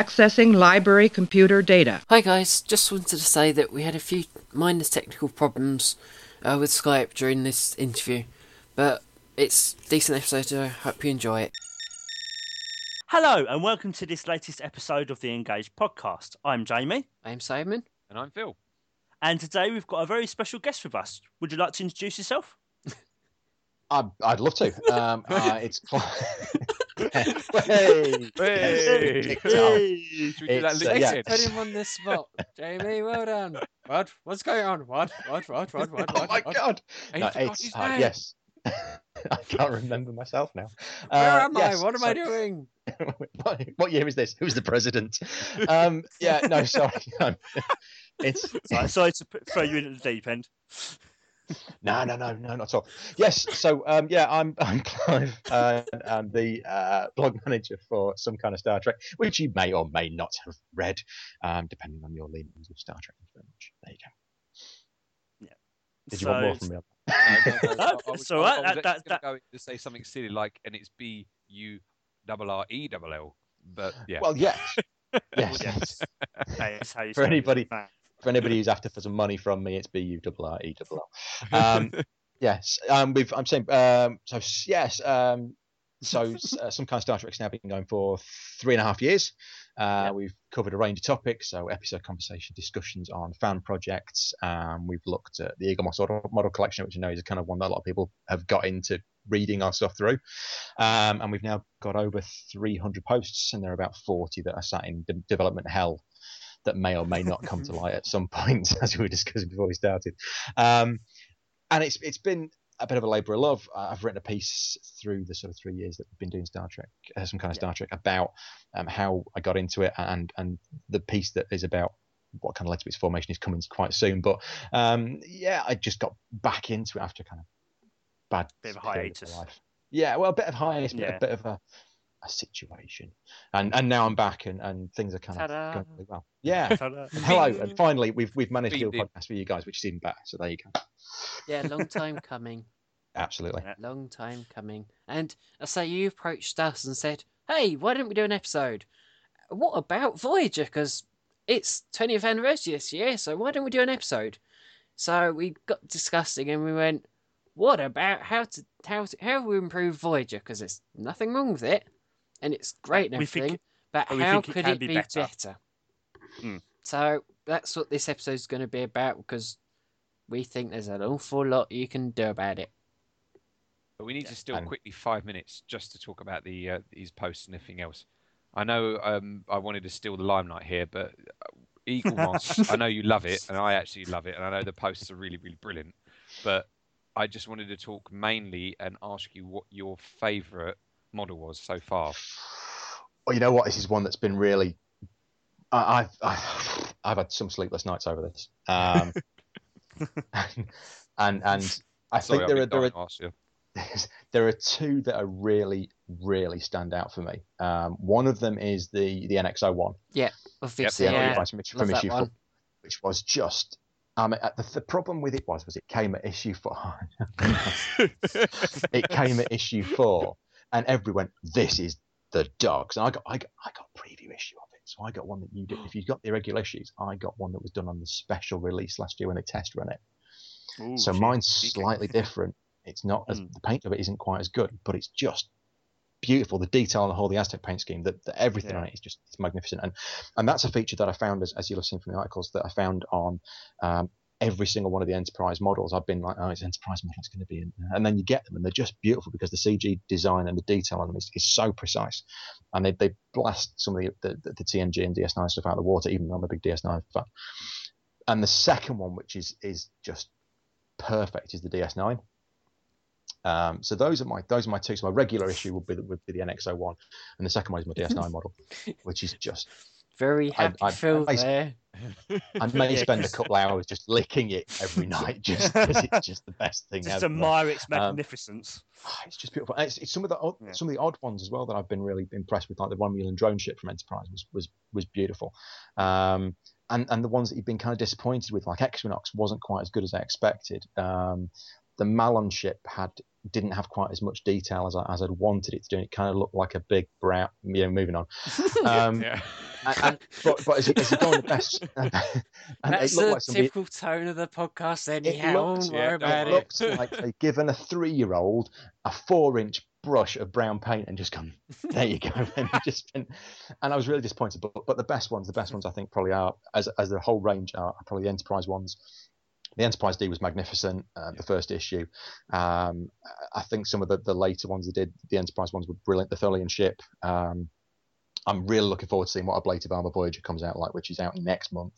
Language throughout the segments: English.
Accessing library computer data. Hi guys, just wanted to say that we had a few minor technical problems uh, with Skype during this interview, but it's a decent episode, so I hope you enjoy it. Hello, and welcome to this latest episode of the Engage podcast. I'm Jamie, I'm Simon. And I'm Phil. and today we've got a very special guest with us. Would you like to introduce yourself? I'd, I'd love to. Um, uh, it's hey, Hey! TikTok. Should we do that It's, uh, yeah. Put him on the spot. Jamie, well done. What? What's going on? What? What? What? What? What? Oh my what? god! He No, it's his uh, name. yes. I can't remember myself now. Where Uh, am yes, I? What am I doing? what, what year is this? Who's the president? Um, yeah, no, sorry. um, it's Sorry, sorry to throw you into the deep end. No, no, no, no, not at all. Yes, so um, yeah, I'm I'm Clive. Uh, I'm the uh, blog manager for some kind of Star Trek, which you may or may not have read, um, depending on your leanings with Star Trek. Thank you very much. There you go. Did you want more So- from me? No, no, no, I- I was- So I- I that- that- that- gonna go to say something silly like, and it's B U double R E double L. But yeah, Well, yes, yes. Yes. That's how you For anybody- Right. For anybody who's after for some money from me, it's B U double R E double L. Um, yes, um, we've. I'm saying. Um, so yes. Um, so uh, some kind of Star Trek's now been going for three and a half years. Uh, Yeah. We've covered a range of topics, so episode conversation, discussions on fan projects. Um, we've looked at the Eaglemoss model, model collection, which I know is a kind of one that a lot of people have got into reading our stuff through. Um, and we've now got over 300 posts, and there are about 40 that are sat in de- development hell that may or may not come to light at some point, as we were discussing before we started. Um, and it's it's been a bit of a labour of love. I've written a piece through the sort of three years that we've been doing Star Trek, uh, some kind of Yeah. Star Trek, about um, how I got into it, and and the piece that is about what kind of led to its formation is coming quite soon. But um, yeah, I just got back into it after kind of bad Bit of a period my hiatus. life. Yeah, well, a bit of hiatus, but Yeah. a bit of a, a situation, and and now I'm back, and, and things are kind Ta-da. of going really well. Yeah. Ta-da. Hello, and finally we've we've managed to do a podcast for you guys, which is even better. So there you go. Yeah, long time coming. Absolutely. Long time coming. And I say you approached us and said, "Hey, why don't we do an episode? What about Voyager? Because it's 20th anniversary this year, so why don't we do an episode?" So we got discussing, and we went, "What about how to how to, how we improve Voyager? Because there's nothing wrong with it, and it's great and We think everything. but but how think it could it be be better." better?" Hmm. So that's what this episode's going to be about because we think there's an awful lot you can do about it. but we need to still And- quickly five minutes just to talk about the uh, these posts and everything else. I know um, I wanted to steal the limelight here, but uh, Eagle Moss, I know you love it, and I actually love it, and I know the posts are really, really brilliant. But I just wanted to talk mainly and ask you what your favourite model was so far. Well, you know what? This is one that's been really. I, I've, I've I've had some sleepless nights over this. Um, and and I Sorry, think there are there are dying to there are two that are really really stand out for me. Um, one of them is the the NX01, Obviously, the yeah. NX from, from love that issue four, which was just. Um, the, the problem with it was was it came at issue four. it came at issue four, and everyone went, "This is the dogs." And I got, I got, I got a preview issue of it, so I got one that you did. If you've got the irregular issues, I got one that was done on the special release last year when they test run it. Ooh, so cheeky, mine's slightly different. It's not as Mm. the paint of it isn't quite as good, but it's just beautiful. The detail on the whole the Aztec paint scheme, that everything on it is just it's magnificent. And and that's a feature that I found as, as you'll have seen from the articles that I found on um, every single one of the Enterprise models. I've been like, oh, it's Enterprise model, it's going to be, in there. and then you get them, and they're just beautiful because the CG design and the detail on them is, is so precise, and they, they blast some of the, the the TNG and DS9 stuff out of the water, even though I'm a big DS9 fan. And the second one, which is is just perfect, is the DS9. Um, so those are my those are my two. So my regular issue would be the, would be the NX01, and the second one is my DS9 model, which is just Very I- happy I- Phil I- there. I may spend a couple hours just licking it every night, just because it's just the best thing Just ever. admire its Um, magnificence. Ah, It's just beautiful. It's, it's some of the odd, Yeah. some of the odd ones as well that I've been really impressed with. Like the one Romulan drone ship from Enterprise was was was beautiful, um, and and the ones that you've been kind of disappointed with, like Equinox, wasn't quite as good as I expected. Um, the Malon ship had didn't have quite as much detail as I, as I'd wanted it to do. And It kind of looked like a big brown. You know, moving on. Um, Yeah. and, and, but, but as you, as you go on the best, and That's the like somebody. typical tone of the podcast, It anyhow. looked, Don't worry yeah, about it it. looked like they'd given a three-year-old a four-inch brush of brown paint and just gone, there you go, and just been, and I was really disappointed. But but the best ones, the best ones, I think probably are as as the whole range are, are probably the Enterprise ones. The Enterprise D was magnificent. Uh, the first issue, um, I think some of the, the later ones they did, the Enterprise ones were brilliant. The Tholian ship. Um, I'm really looking forward to seeing what Ablative Armor Voyager comes out like, which is out next month.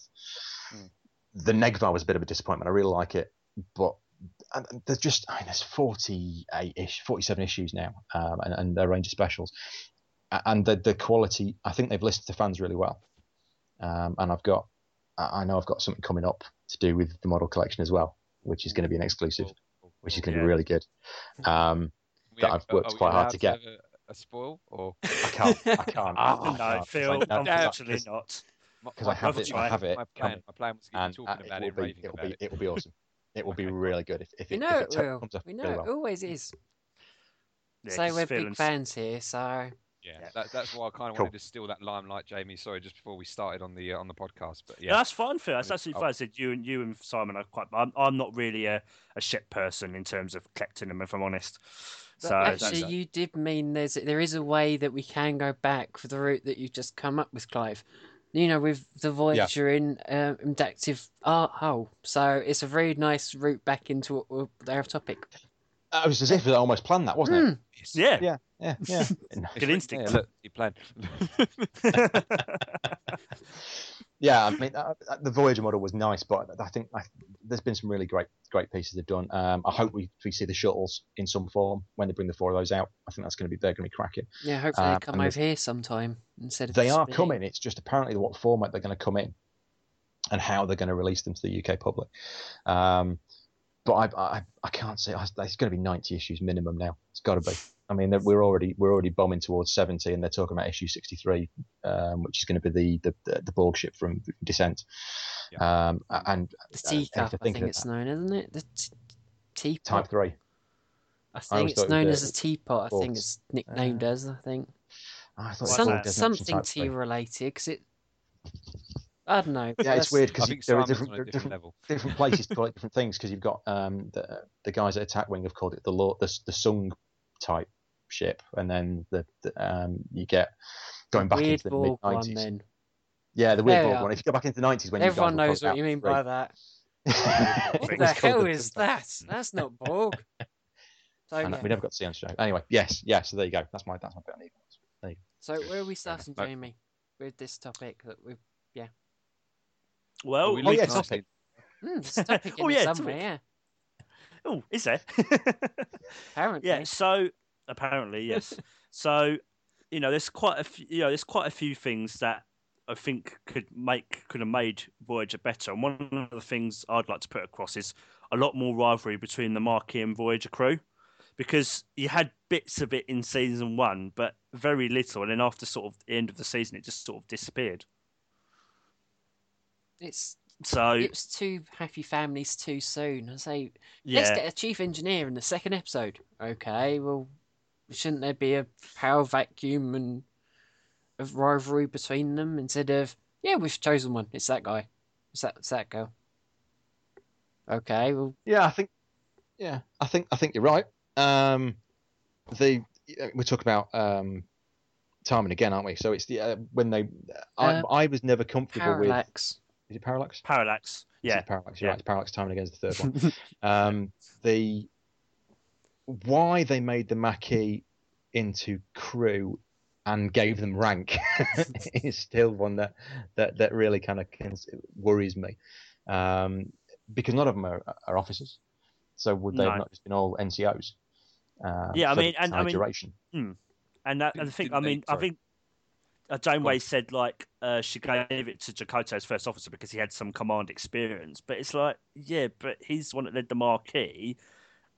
Mm. The Negh'Var was a bit of a disappointment. I really like it, but there's just I mean, there's 48 ish, 47 issues now, um, and, and a range of specials, and the the quality. I think they've listened to fans really well, um, and I've got, I know I've got something coming up to do with the model collection as well, which is going to be an exclusive, Cool, cool, which is going to Yeah. be really good. Um, that have- I've worked are we quite hard to get. have A, a spoil or I can't, I can't. I no, can't, Phil, 'cause I- unfortunately because- not. because I have it, I have it My plan, coming, my plan was to keep and talking uh, about it it, will be, raving it'll about be, it. it will be awesome. It will be really good if, if We it, know if it it will. comes off We know really it well. always is. Yeah, so 'cause we're big fans here, so Yeah, Yeah. That, that's why I kind of Cool. wanted to steal that limelight, Jamie. Sorry, just before we started on the uh, on the podcast, but Yeah, yeah, that's fine, Phil. That's Yeah. absolutely Oh. fine. I said you and you and Simon are quite. I'm, I'm not really a, a ship person in terms of collecting them, if I'm honest. But So actually, you did mean there's there is a way that we can go back for the route that you've just come up with, Clive. You know, with the Voyager in um, inductive art hull. So it's a very nice route back into our topic. Uh, It was as if I almost planned that, wasn't it? Mm. yeah. Yeah, yeah, yeah. It's Good instinct. there, look, you planned. yeah, I mean, uh, uh, the Voyager model was nice, but I think I, there's been some really great, great pieces they've done. Um, I hope we, we see the shuttles in some form when they bring the four of those out. I think that's going to be they're going to be cracking. Yeah, hopefully Um, they come over here sometime instead of They are being- coming. It's just apparently what format they're going to come in, and how they're going to release them to the UK public. Um, but I, I, I can't say it's going to be 90 issues minimum now. It's got to be. I mean, we're already we're already bombing towards 70, and they're talking about issue 63, um, which is going to be the the, the Borg ship from Descent. Um, and The uh, teacup, I think think of it's known, isn't it? The t- teapot. Type three. I always think it's thought it was known as a teapot. I think it's nicknamed Uh, as. I think I thought it was Some, something Type tea related because it. I don't know. Yeah, it's weird because there are different on different, different level. different places to call it different things because you've got um, the the guys at Attack Wing have called it the law, the the Sung type ship, and then the, the um, you get going back into the mid Borg one nineties. then. Yeah, the weird Borg one. If you go back into the nineties, when you Everyone guys were knows probably what you about mean by that. What the hell is that? That's not Borg. So, yeah. we never got to see on the show. Anyway, yes, yeah. So there you go. That's my that's my bit on Eagles. so where are we starting, No. Jamie, with this topic that we? Yeah. Well, we Oh yeah, leave nicely. topic. Hmm, there's topic Oh, yeah, somewhere. topic. Yeah, oh, is there? apparently. yeah. So apparently, yes. so you know, there's quite a few, you know, there's quite a few things that I think could make could have made Voyager better. And one of the things I'd like to put across is a lot more rivalry between the Maquis and Voyager crew, because you had bits of it in season one, but very little. And then after sort of the end of the season, it just sort of disappeared. It's So it was two happy families too soon. I say, let's get a chief engineer in the second episode. Okay, well, shouldn't there be a power vacuum and of rivalry between them instead of yeah, we've chosen one. It's that guy. It's that it's that girl. Okay, well, Yeah, I think. Yeah, I think I think you're right. Um, the we're talking about um, timing again, aren't we? So it's the uh, when they. I, Uh, I was never comfortable with. parallax. Is it parallax? parallax. Yeah, parallax. You're yeah. right. It's parallax timing against the third one. um, the why they made the Maquis into crew and gave them rank is still one that that, that really kind of worries me um, because none of them are, are officers. So would they have not just been all NCOs? Uh, Yeah, I mean, and- I entire mean- duration. and that, and the Didn't- thing, didn't I they- mean, I think uh, Janeway said like uh, she gave it to Chakotay as first officer because he had some command experience. But it's like, yeah, but he's the one that led the Maquis,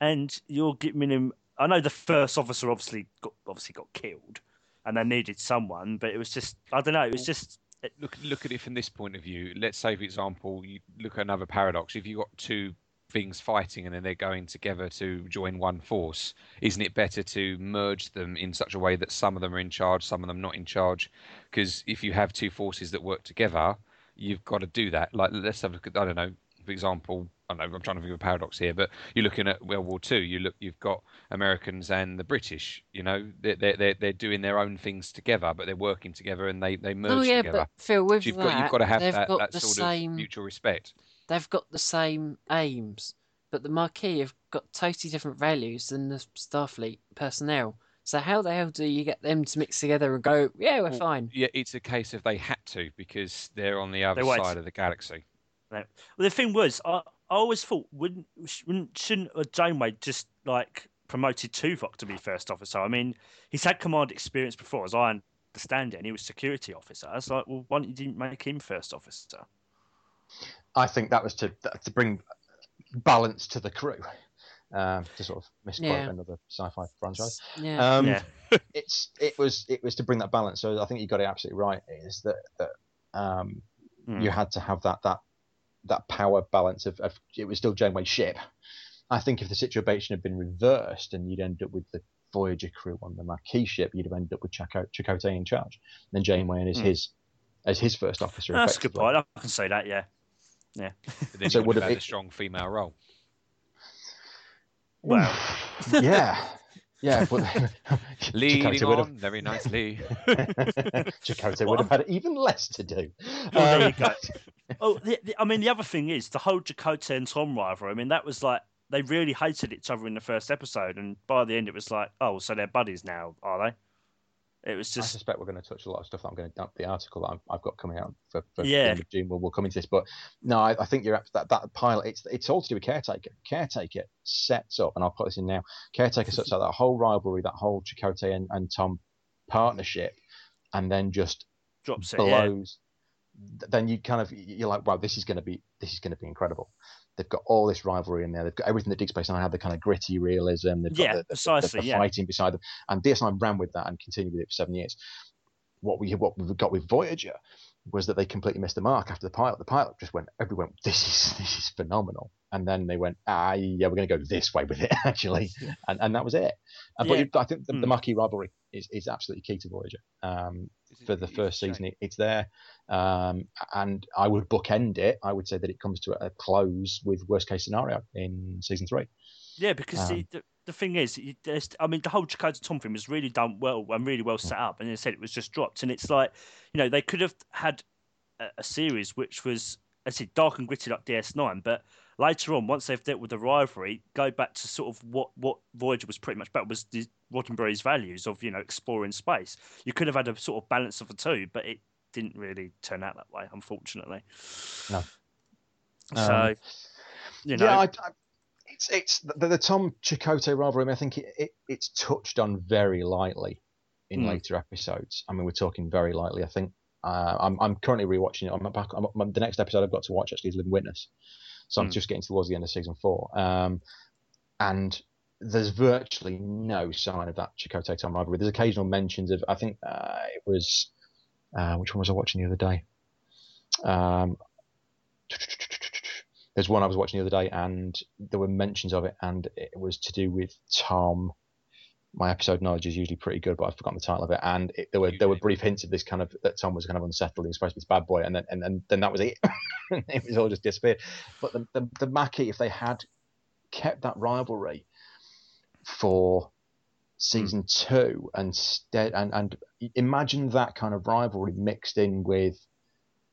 and you're giving him. I know the first officer obviously got obviously got killed, and they needed someone, but it was just I don't know. It was just eh, Look, look at it from this point of view. Let's say, for example, you look at another paradox. If you've got two things fighting and then they're going together to join one force, isn't it better to merge them in such a way that some of them are in charge, some of them not in charge? Because if you have two forces that work together, you've got to do that. Like let's have a look at I don't know, for example, I don't know, I'm trying to think of a paradox here, but you're looking at World War Two. You look, you've got Americans and the British. You know, they're they're they're doing their own things together, but they're working together and they they oh, merge oh yeah, together. but Phil, with So you've that, got you've got to have they've that, got that the sort same. of mutual respect. They've got the same aims, but the Maquis have got totally different values than the Starfleet personnel. So how the hell do you get them to mix together and go, yeah, we're Well, fine? Yeah, it's a case of they had to because they're on the other They wait. side of the galaxy. Right. Well, the thing was, I, I always thought, wouldn't, wouldn't shouldn't uh, Janeway just like promoted Tuvok to be first officer? I mean, he's had command experience before, as I understand it, and he was security officer. I was like, well, why didn't you make him first officer? I think that was to to bring balance to the crew. Um, to sort of misquote Yeah. another sci-fi franchise. Yeah. Um, Yeah. it's it was it was to bring that balance. So I think you got it absolutely right. Is that that um, Hmm. you had to have that that that power balance of, of it was still Janeway's ship. I think if the situation had been reversed and you'd end up with the Voyager crew on the Maquis ship, you'd have ended up with Chako- Chakotay in charge. And then Janeway and as Hmm. his as his first officer. That's a good point. I can say that. Yeah. But then So would would have had be- a strong female role. Well, yeah, yeah, but Leading Chakotay would have on very nicely. Chakotay would have had even less to do. Well, there Um, you go. oh, the, the, I mean, the other thing is the whole Chakotay and Tom rivalry. I mean, that was like they really hated each other in the first episode, and by the end, it was like, oh, so they're buddies now, are they? It was I suspect we're going to touch a lot of stuff that I'm going to dump the article that I've, I've got coming out for, for the Yeah. end of June. We'll, we'll come into this, but no, I, I think you're abs- that that pilot. It's it's all to do with caretaker. Caretaker sets up, and I'll put this in now. Caretaker sets up that whole rivalry, that whole Chakotay and, and Tom partnership, and then just drops it. Yeah. blows. Then you kind of you're like, wow, this is going to be this is going to be incredible. They've got all this rivalry in there. They've got everything that Deep Space Nine had, the kind of gritty realism. They've Yeah, the, the, the- precisely, the yeah. fighting beside them. And DS9 ran with that and continued with it for seven years. What we what we've got with Voyager was that they completely missed the mark after the pilot. The pilot just went, everyone, this is this is phenomenal. And then they went, ah, yeah, we're going to go this way with it actually, and and that was it. Uh, Yeah. But it- I think the, the Hmm. Rivalry is, is absolutely key to Voyager. Um, for the first season, it, it's there, um, and I would bookend it. I would say that it comes to a close with worst case scenario in season three. Yeah, because Um, the, the the thing is, I mean, the whole Chakotay Tom thing was really done well and really well set up, and they said it was just dropped, and it's like, you know, they could have had a, a series which was, I said, dark and gritty like DS9, but later on, once they've dealt with the rivalry, go back to sort of what what Voyager was pretty much about was the Roddenberry's values of you know exploring space. You could have had a sort of balance of the two, but it didn't really turn out that way, unfortunately. No. So, Um, you know, Yeah, I, I, it's it's the, the Tom Chakotay rivalry. I, mean, I think it, it, it's touched on very lightly in Hmm. later episodes. I mean, we're talking very lightly. I think uh, I'm I'm currently rewatching it. I'm back. I'm, I'm- the next episode I've got to watch actually is Living Witness, so I'm Hmm. just getting towards the end of season four. Um, and there's virtually no sign of that Chakotay Tom rivalry. There's occasional mentions of. I think uh, it was. Uh, which one was I watching the other day? Um, there's one I was watching the other day, and there were mentions of it, and it was to do with Tom. My episode knowledge is usually pretty good, but I've forgotten the title of it. And it, there were there were brief hints of this kind of that Tom was kind of unsettled. He was supposed to be this bad boy, and then and, and then that was it. it was all just disappeared. But the the, the Maquis, if they had kept that rivalry for season hmm. two, and stead and and imagine that kind of rivalry mixed in with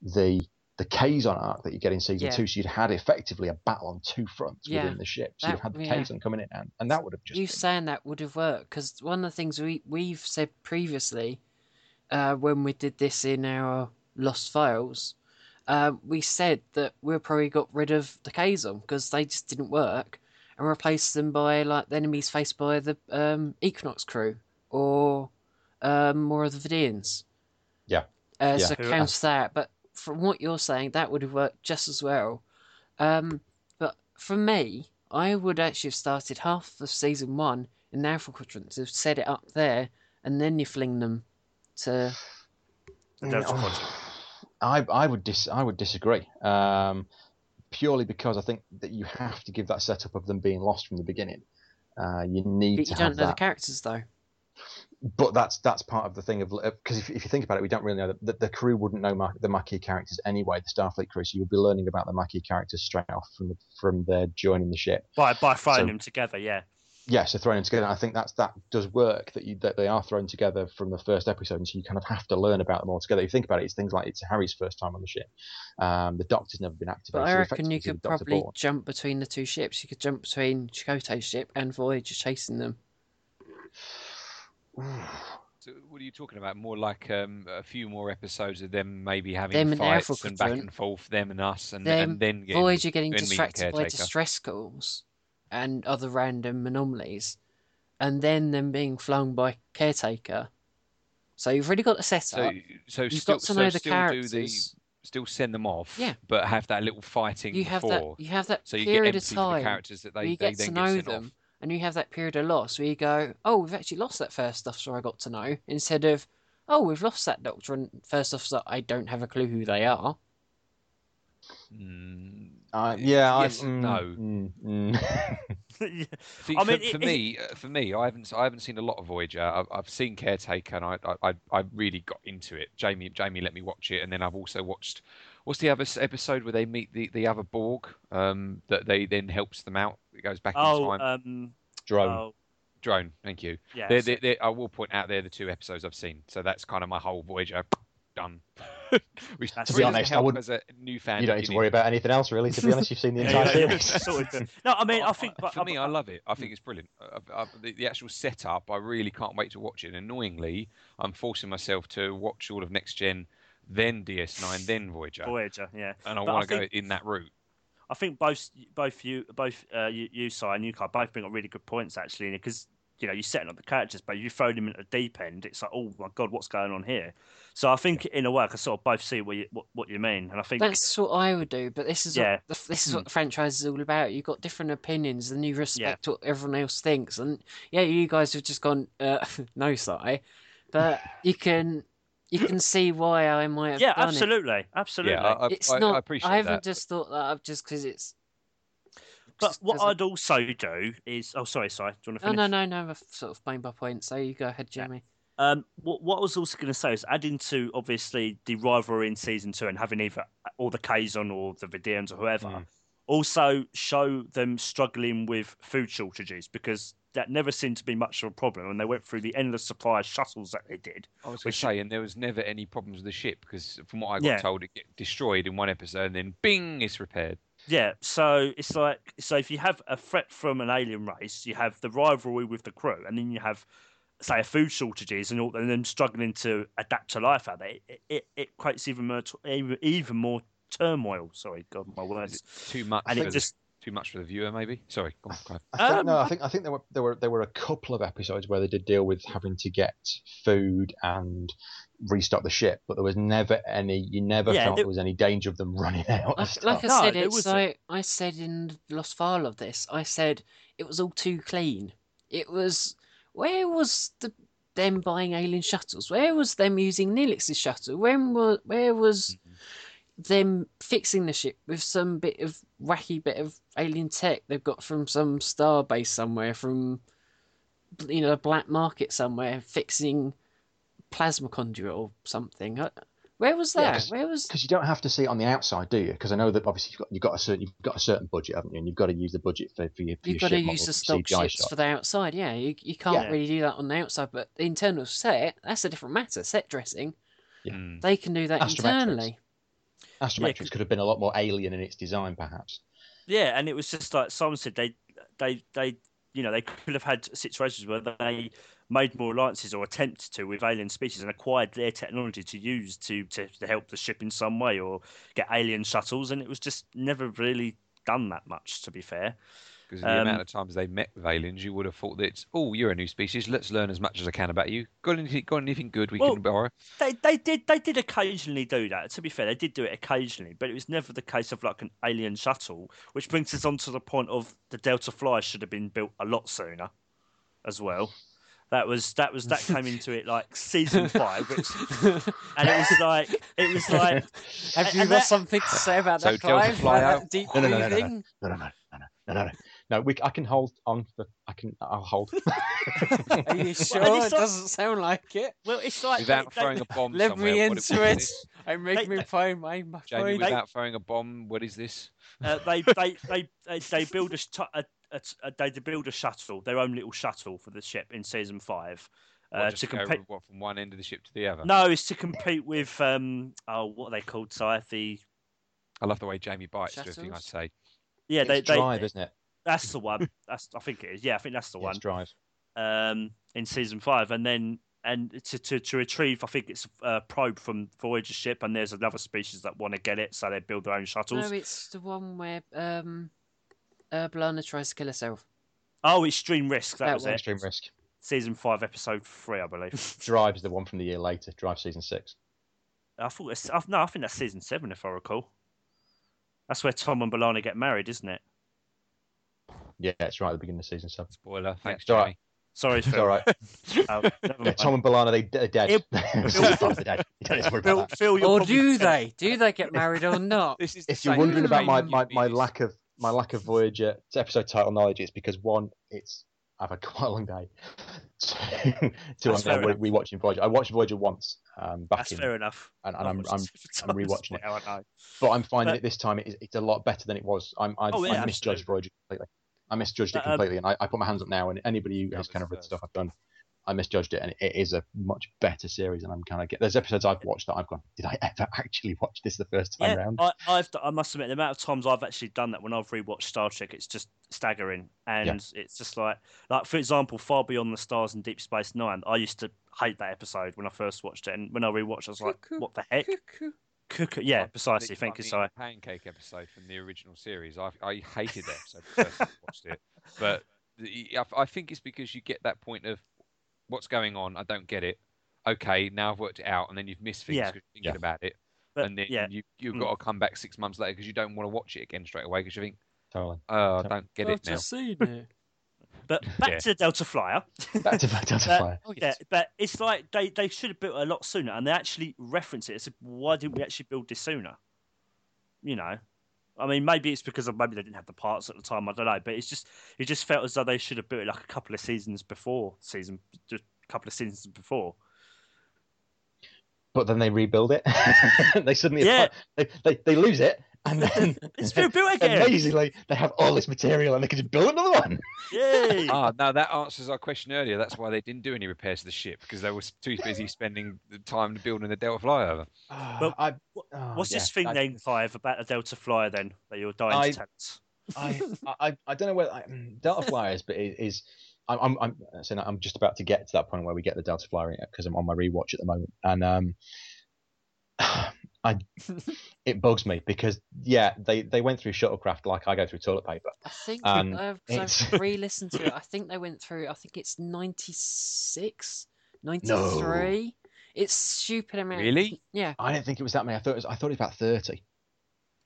the the Kazon arc that you get in season Yeah. two, so you'd had effectively a battle on two fronts Yeah, within the ship. So you'd have had the yeah. Kazon coming in, and, and that would have just you been- saying that would have worked because one of the things we we've said previously, uh, when we did this in our Lost Files, uh, we said that we probably got rid of the Kazon because they just didn't work, and replaced them by like the enemies faced by the um, Equinox crew or um, more of the Vidians. Yeah. Uh, Yeah. So Who- counter that, but from what you're saying, that would have worked just as well. Um, but for me, I would actually have started half of season one in the Alpha Quadrant to set it up there, and then you fling them to. The Delta Mm, Quadrant. I I would dis I would disagree. Um, purely because I think that you have to give that setup of them being lost from the beginning. Uh, you need But to you have don't know that. the characters though. But that's that's part of the thing of because if, if you think about it, we don't really know that the, the crew wouldn't know Ma- the Maquis characters anyway, the Starfleet crew. So you'll be learning about the Maquis characters straight off from the, from their joining the ship. by by throwing So- them together. Yeah, Yeah, so throwing them together, I think that's that does work that you that they are thrown together from the first episode, and so you kind of have to learn about them all together. You think about it, it's things like it's Harry's first time on the ship. Um, the Doctor's never been activated. But I reckon effectively you could probably Born. jump between the two ships. You could jump between Chakotay's ship and Voyager chasing them. So what are you talking about? More like um, a few more episodes of them maybe having Them fights and back Quadrant. and forth, them and us, and, Them, and then getting, Voyager getting distracted by distress calls and other random anomalies, and then them being flung by Caretaker. So you've already got the setup. So, so You've still, got to so know the still characters. do the, still send them off, Yeah. but have that little fighting you have that. You have that So you get period of empathy for the time characters that they, you they get then to get know sent them, off. And you have that period of loss where you go, "Oh, we've actually lost that first officer I got to know," instead of, "Oh, we've lost that doctor and first officer I don't have a clue who they are." Mm, Uh, yeah, I, yes and mm, no. mm, mm. Yeah. See, I for, mean, for it- me, uh, for me, I haven't, I haven't seen a lot of Voyager. I've, I've seen Caretaker, and I, I, I- I really got into it. Jamie, Jamie let me watch it, and then I've also watched. What's the other episode where they meet the, the other Borg? Um, that they then helps them out. It goes back in Oh, time. um, Drone. oh, Drone, thank you. yeah. They're, they're, they're, I will point out they're the two episodes I've seen. So that's kind of my whole Voyager done. Which To be honest, I wouldn't- as a new fan. you don't need to worry about anything else, really. To be honest, you've seen the entire yeah, yeah, series. No, I mean, I think, but for me, I love it. I think it's brilliant. I, I, the, the actual setup, I really can't wait to watch it. Annoyingly, I'm forcing myself to watch all of Next Gen, then DS9, then Voyager, Voyager, yeah. and I want to go in that route. I think both both you both uh, you, you Si and you both bring up really good points actually because you know you're setting up the characters, but you throw them into the deep end. It's like, oh my god, what's going on here? So I think in a way, I can sort of both see what you what, what you mean, and I think That's what I would do, but this is Yeah. what the, this is Hmm. what the franchise is all about. You've got different opinions, and you respect what everyone else thinks. And yeah, you guys have just gone uh, no, sorry, but you can you can see why I might have yeah, done it. absolutely, absolutely. Yeah, I, I, It's I, not. I appreciate I haven't that. just thought that up just because it's. but just what 'cause I- I'd also do is, oh sorry, sorry, do you want to Oh finish? no, no, no! I've sort of made my point. So you go ahead, Jamie. Um, what, what I was also going to say is adding to obviously the rivalry in season two and having either all the Kazon or the Vidians or whoever, Mm. also show them struggling with food shortages because that never seemed to be much of a problem and they went through the endless supply of shuttles that they did. I was going to say, and there was never any problems with the ship because, from what I got Yeah. told, it get destroyed in one episode, and then bing, it's repaired. Yeah, so it's like so if you have a threat from an alien race, you have the rivalry with the crew, and then you have say a food shortages and all, and them struggling to adapt to life out there. It, it, it creates even more even, even more turmoil. Sorry, God, my words. too much? And it just too much for the viewer, maybe. Sorry, go on, go on. I think, Um, no, I I- think I think there were there were there were a couple of episodes where they did deal with having to get food and restock the ship, but there was never any. You never Yeah, felt there- there was any danger of them running out. Like, like I stuff. No, said, there it's wasn't. like I said in the lost file of this. I said it was all too clean. It was where was the them buying alien shuttles? Where was them using Neelix's shuttle? When was where was them fixing the ship with some bit of wacky bit of alien tech they've got from some star base somewhere from you know a black market somewhere fixing plasma conduit or something. Uh, Where was Yeah, that? 'cause- Where was because you don't have to see it on the outside, do you? Because I know that obviously you've got, you've got a certain you've got a certain budget, haven't you? And you've got to use the budget for, for your, for You've your got to use the stock CGI ships shot. for the outside. Yeah, you, you can't Yeah. really do that on the outside, but the internal set, that's a different matter. Set dressing, Yeah. Mm. they can do that Astrometrics. internally. Astrometrics 'cause- could have been a lot more alien in its design, perhaps. Yeah, and it was just like Simon said, they they they you know they could have had situations where they made more alliances or attempted to with alien species and acquired their technology to use to, to to help the ship in some way or get alien shuttles, and it was just never really done that much. To be fair, Because the Um, amount of times they met with aliens, you would have thought that, oh, you're a new species. Let's learn as much as I can about you. Got anything, got anything good we Well, can borrow? they they did they did occasionally do that. To be fair, they did do it occasionally, but it was never the case of like an alien shuttle, which brings us on to the point of the Delta Flyer should have been built a lot sooner, as well. That was that was that came into it like season five, which, and it was like it was like Have you got that- something to say about So that, Delta Clive? fly About out? deep No, no, no, no, no. No, no, no, no, no, no, no, no. No, we, I can hold on for. I can. I'll hold. Are you sure? it's It doesn't sound like it. well, it's like Without they- throwing a bomb Let me into what is it. this? I'm me find my, my Jamie, phone. without throwing a bomb, what is this? uh, they, they, they, they, they build a, a, a, a they build a shuttle, their own little shuttle for the ship in season five. What, Uh, to go compete. what, from one end of the ship to the other. No, it's to compete with um oh what are they called? Si the I love the way Jamie bites to everything I say. yeah it's they drive, isn't it? That's the one. That's I think it is. Yeah, I think that's the Yeah, one. drive. um, in season five, and then and to, to, to retrieve, I think it's a probe from Voyager ship, and there's another species that want to get it, so they build their own shuttles. No, it's the one where um, uh, B'Elanna tries to kill herself. Oh, Extreme Risk. That, That was one. it. Extreme risk. Season five, episode three, I believe. Drive's is the one from the year later. Drive season six. I thought it's, I, no, I think that's season seven, if I recall. That's where Tom and B'Elanna get married, isn't it? Yeah, it's right at the beginning of the season seven. Spoiler. Thanks, it's all Jamie. right. Sorry, It's all right. Oh, never Yeah. Tom and B'Elanna, they, they're dead. It- they're dead. You don't need to worry about Phil. Phil, Or do they? Do they get married or not? This is If you're wondering about my, my, my lack of my lack of Voyager episode title knowledge, it's because one, it's I've had quite a long day. Two, two That's I'm re- rewatching Voyager. I watched Voyager once um, back That's in, fair enough. and, and I've I'm, I'm I'm rewatching it. now, I know. but I'm finding But- it this time. It's, it's a lot better than it was. I'm, I, Oh, yeah, I misjudged absolutely. Voyager completely. I misjudged it But, um, completely, and I, I put my hands up now. And anybody who Yeah, has kind of read the stuff I've done, I misjudged it, and it is a much better series. And I'm kind of get. There's episodes I've watched that I've gone, did I ever actually watch this the first time Yeah, round? I, I've I must admit the amount of times I've actually done that when I've rewatched Star Trek, it's just staggering, and it's just like like for example, Far Beyond the Stars and Deep Space Nine. I used to hate that episode when I first watched it, and when I rewatched, I was like, what the heck? Cuckoo. Cuckoo. Yeah, Like precisely. the Thank you, Si. fucking Pancake episode from the original series. I I hated that episode first I watched it, but the, I, I think it's because you get that point of what's going on. I don't get it. Okay, now I've worked it out, and then you've missed things Yeah. 'cause you're thinking Yeah. about it, But and then yeah, you you've Mm. got to come back six months later because you don't want to watch it again straight away because you think, Totally. oh, I don't get I've it now. just seen it. But back Yeah. to the Delta Flyer. Back to back to Uh, Flyer. Oh, Yeah, but it's like they, they should have built it a lot sooner, and they actually reference it. It's why didn't we actually build this sooner? You know, I mean, maybe it's because of maybe they didn't have the parts at the time. I don't know, but it's just it just felt as though they should have built it like a couple of seasons before season, just a couple of seasons before. But then they rebuild it. they suddenly Yeah. they, they they lose it, and then It's been built again. amazingly they have all this material and they can just build another one. Yay! Ah, no, that answers our question earlier. That's why they didn't do any repairs to the ship because they were too busy spending the time building the Delta flyover. Well, I, What- oh, What's this yeah, thing I- then, Clive, about the Delta Flyer then that you're dying I- to tell us? I, I, I don't know whether I, Delta Flyers, but it is. I'm, I'm, I'm, saying I'm just about to get to that point where we get the Delta Flyer because I'm on my rewatch at the moment, and um, I, it bugs me because yeah, they they went through shuttlecraft like I go through toilet paper. I think Um, uh, 'cause it's- I've re-listened to it. I think they went through. I think it's 96, 93. It's stupid amount. Really? Yeah. I didn't think it was that many. I thought it was, I thought it was about thirty.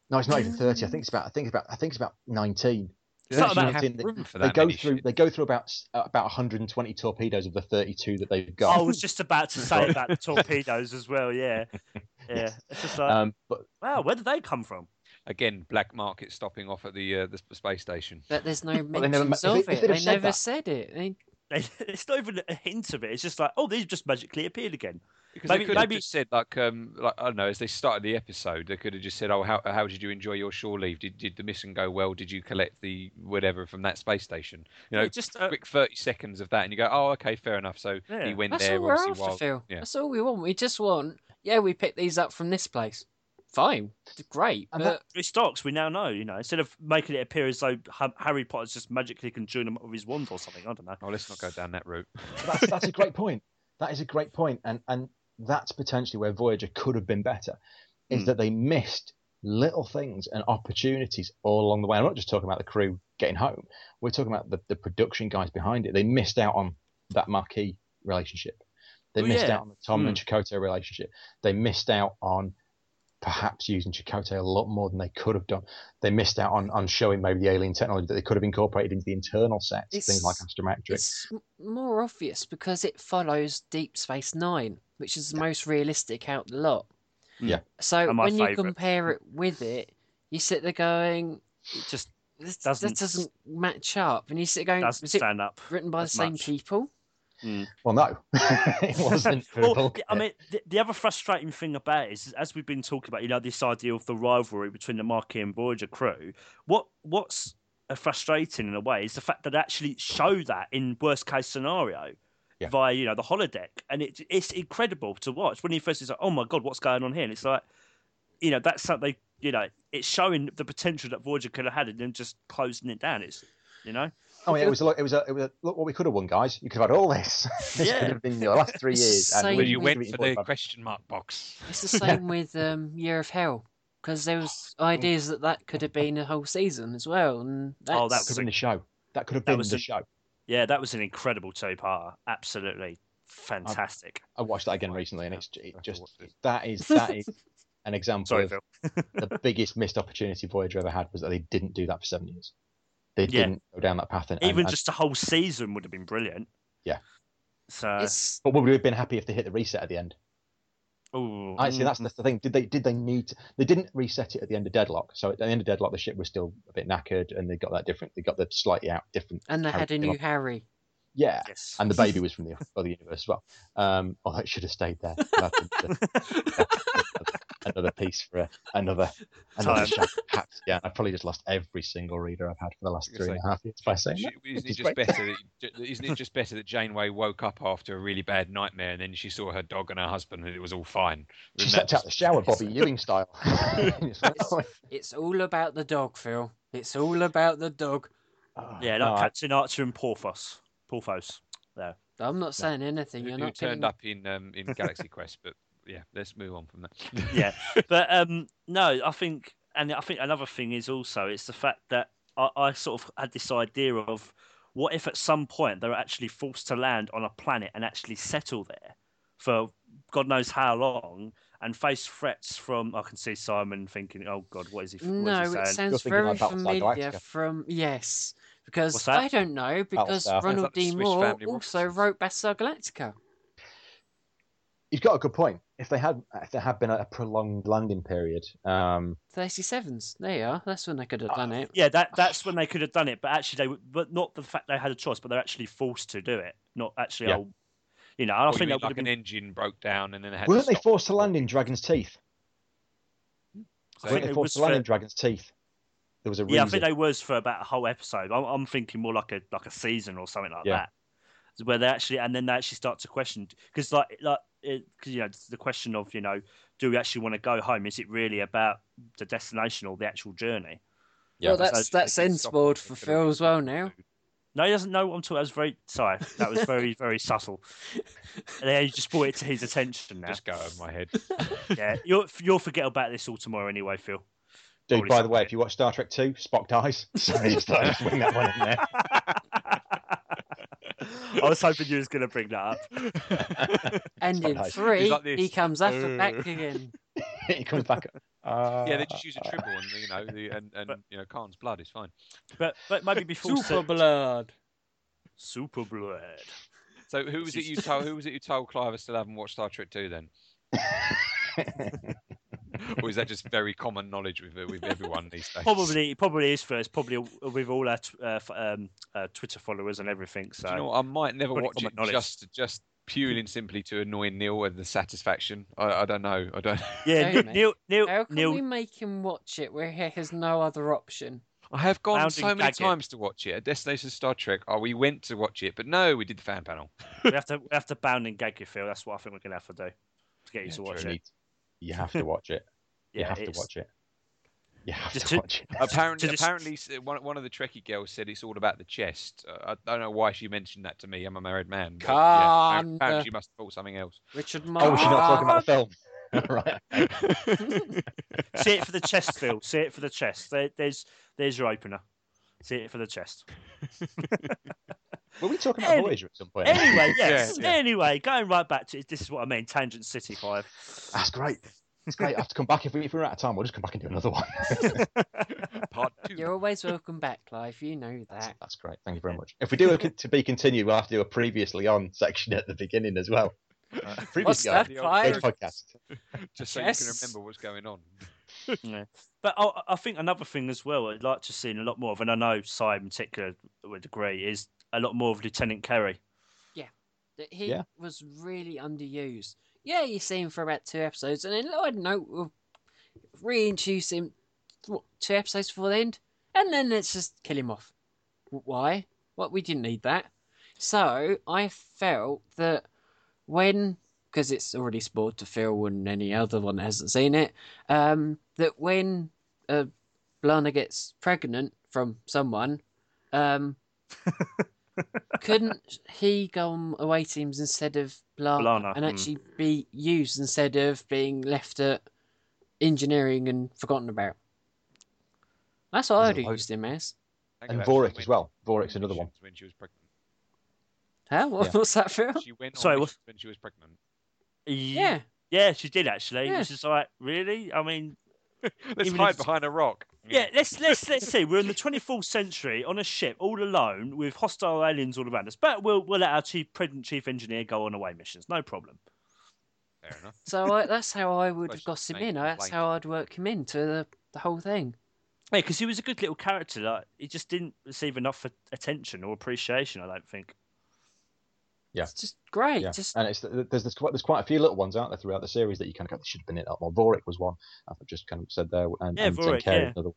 No, it's not even thirty. I think it's about. I think it's about. I think it's about nineteen. They not about have They, room for they go through. ships. They go through about uh, about 120 torpedoes of the 32 that they've got. I was just about to say about the torpedoes as well. Yeah, yeah. It's just like, um, but wow, where did they come from? Again, black market stopping off at the uh, the space station. But there's no Well, they never mentions ma- if of they- if it. they'd They said never that- said it. They, They, it's not even a hint of it. It's just like, oh, these just magically appeared again. Because Maybe- they could have maybe- just said like um like I don't know as they started the episode they could have just said oh how how did you enjoy your shore leave did did the mission go well did you collect the whatever from that space station you know Yeah, just uh, quick thirty seconds of that and you go oh okay fair enough so Yeah. he went that's there all we're after, while Phil. yeah. That's all we want. We just want. Yeah, we picked these up from this place. Fine, great. And But three stocks. We now know, you know, instead of making it appear as though Harry Potter's just magically conjuring them up with his wand or something. I don't know. oh let's not go down that route that's that's a great point. That is a great point, and and that's potentially where Voyager could have been better, is Hmm. that they missed little things and opportunities all along the way. I'm not just talking about the crew getting home. We're talking about the, the production guys behind it. They missed out on that Maquis relationship. They Oh, missed yeah. out on the Tom and Chakotay relationship. They missed out on perhaps using Chakotay a lot more than they could have done. They missed out on, on showing maybe the alien technology that they could have incorporated into the internal sets, things like It's- astrometrics. It's more obvious because it follows Deep Space Nine, which is the most realistic out the lot. Yeah. So And my when you compare it with it, you sit there going, It just this Doesn't that doesn't match up, and you sit there going, was it stand up. written by the same much. people? Well, no, it wasn't. well, I mean, the, the other frustrating thing about it is, as we've been talking about, you know, this idea of the rivalry between the Maquis and Voyager crew. What what's uh, frustrating in a way is the fact that they actually show that in worst case scenario Yeah. via you know the holodeck, and it, it's incredible to watch. When you first it's like, oh my god, what's going on here? And it's like, you know, that's something. You know, it's showing the potential that Voyager could have had, and then just closing it down. It's you know, Oh, yeah, it was a look. It was a. It was a look what we could have won, guys. You could have had all this. this Yeah. could have been the last three years. the and same you went for the question mark box. It's the same with um, Year of Hell because there was ideas that that could have been a whole season as well, and that's, Oh, that That could have been the show. That could have That been was the a- show. Yeah, that was an incredible two-parter. Absolutely fantastic. I watched that again recently, and it's it just that is that is an example Sorry, of Phil. the biggest missed opportunity Voyager ever had was that they didn't do that for seven years. They Yeah. didn't go down that path. And, and- Even and- just a whole season would have been brilliant. Yeah. So, it's but would we have been happy if they hit the reset at the end? Ooh, I see. That's that's the thing. Did they did they need? To, they didn't reset it at the end of Deadlock. So at the end of Deadlock, the ship was still a bit knackered, and they got that different. They got the slightly out different. and they had a new Harry. Yeah, yes. and the baby was from the other universe as well. Um, although it should have stayed there. That's a- another piece for a, another another Time. shot. Perhaps, yeah, I've probably just lost every single reader I've had for the last I was three gonna and a half years by saying Sh- that. Isn't which it is just better? That, ju- isn't it just better that Janeway woke up after a really bad nightmare and then she saw her dog and her husband and it was all fine? She stepped out the shower, Bobby Ewing style. It's It's all about the dog, Phil. It's all about the dog. oh, yeah, no, like I- Captain Archer and Porthos. Porthos. There. I'm not saying anything. Who, You're who not turned getting... up in um, in Galaxy Quest? But yeah, let's move on from that. Yeah. but um, no, I think, and I think another thing is also it's the fact that I, I sort of had this idea of what if at some point they were actually forced to land on a planet and actually settle there for God knows how long and face threats from. I can see Simon thinking, "Oh God, what is he? What No, is he it saying?" sounds thinking very like familiar from yes, because I don't know because Battlestar. Ronald like D. Moore also wrote Battlestar Galactica. You've got a good point. If they had, if there had been a prolonged landing period, um, 37s. There you are. That's when they could have done it. Yeah, that that's when they could have done it, but actually they, would- but not the fact they had a choice, but they're actually forced to do it, not actually. Yeah. Oh, you know, I Or think mean that like have an been. engine broke down and then it had weren't to they stop forced to land in Dragon's Teeth? I So- Weren't think they forced to land for- in Dragon's Teeth? There was a Yeah, I think they was for about a whole episode. I'm, I'm thinking more like a like a season or something like Yeah. that, where they actually and then they actually start to question because like like because you know it's the question of you know do we actually want to go home? Is it really about the destination or the actual journey? Yeah, well, that's so- that's they can end stop board it, for Phil as well now. No, he doesn't know what I'm talking. That was very sorry. That was very very subtle. And then you just brought it to his attention now. Just go over my head. Yeah, you'll you'll forget about this all tomorrow anyway, Phil. Dude, Probably by the something. way, if you watch Star Trek 2, Spock dies. So I just thought I'd swing that one in there. I was hoping you was going to bring that up. And in nice. three, like he comes up and back Uh. again. he comes back. Uh, yeah, they just use a triple and you know the and, and But- you know Khan's blood is fine. But but maybe before Super blood. Super blood. So who was it you told? Who was it you told Clive I still haven't watched Star Trek two then? or is that just very common knowledge with with everyone these days? Probably probably is first. Probably with all our t- uh, um, uh, Twitter followers and everything. So Do you know what? I might never watch it knowledge. just just purely and simply to annoy Neil and the satisfaction. I, I don't know. I don't. yeah, Hey, Neil. Neil Neil, How can Neil we make him watch it where he has no other option? I have gone Bound so many gagged. times to watch it. At Destination Star Trek, oh, we went to watch it, but no, we did the fan panel. we have to we have to bound and gag you, Phil. That's what I think we're gonna have to do to get you to watch true. it. You have to watch it. You Yeah, have to watch it. You have Just to to- watch it. Apparently, just- apparently, one one of the Trekkie girls said it's all about the chest. Uh, I don't know why she mentioned that to me. I'm a married man. But, yeah, apparently, she must have thought something else. Richard Oh, she's not talking about the film. right. See it for the chest, Phil. See it for the chest. There, there's there's your opener. See it for the chest. Were we talking about Any- Voyager at some point? Anyway, yes. Yeah, yeah. Anyway, going right back to this is what I mean. Tangent City Five. That's great. It's great. I have to come back if, we, if we're out of time. We'll just come back and do another one. Part two. You're always welcome back, Clive. You know that. that's great. Thank you very much. If we do a to be continued, we'll have to do a previously on section at the beginning as well. Uh, what's Previously that, on the old Clive? Podcast. Just so you can remember what's going on. Yeah. But I, I think another thing as well, I'd like to see a lot more of, and I know Si in particular would agree, is a lot more of Lieutenant Carey. that he Yeah. was really underused. Yeah, you see him for about two episodes, and then I don't know, we'll reintroduce him what, two episodes before the end, and then let's just kill him off. Why? What? We didn't need that. So I felt that when, because it's already spoiled to Phil and any other one that hasn't seen it, um, that when uh, Lana gets pregnant from someone, um, couldn't he go on away teams instead of Lana, Lana, and actually hmm. be used instead of being left at engineering and forgotten about? That's what There's I'd a have load- used him as. And Vorik as well. Vorik's another one. missions When she was pregnant. Huh? What, Yeah. What's that, Phil? She went Sorry, what- when she was pregnant. Yeah. Yeah, she did actually. Yeah. Which is like, really? I mean, Let's hide if- behind a rock. Yeah. Let's let's let's see. We're in the 24th century on a ship, all alone, with hostile aliens all around us. But we'll we'll let our chief president chief engineer go on away missions. No problem. Fair enough. So I, that's how I would have got him in. made That's how I'd work him into the, the whole thing. Yeah, because he was a good little character. Like he just didn't receive enough attention or appreciation. I don't think. Yeah. It's just great. Yeah, Just and it's there's there's quite, there's quite a few little ones out there throughout the series that you kind of go, they should have been in that one. Vorik was one, I've just kind of said there, and, Yeah, and Vorik, Carey yeah. another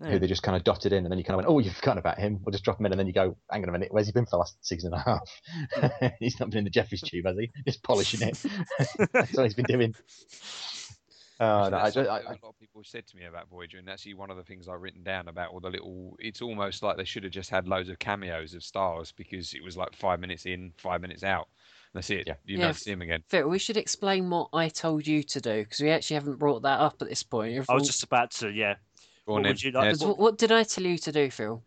Yeah. who they just kind of dotted in, and then you kind of went, oh, you've forgotten about him. We'll just drop him in, and then you go, hang on a minute, where's he been for the last season and a half? Hmm. he's not been in the Jefferies tube, has he? Just polishing it. That's what he's been doing. Oh, So no, I, just, I, a lot of people have said to me about Voyager, and that's actually one of the things I've written down about all the little. It's almost like they should have just had loads of cameos of stars because it was like five minutes in, five minutes out. That's it. Yeah. You Yeah. don't see him again. Phil, we should explain what I told you to do because we actually haven't brought that up at this point. If I was all- just about to. Yeah. What on then. would you like- Yeah, 'Cause what, what did I tell you to do, Phil?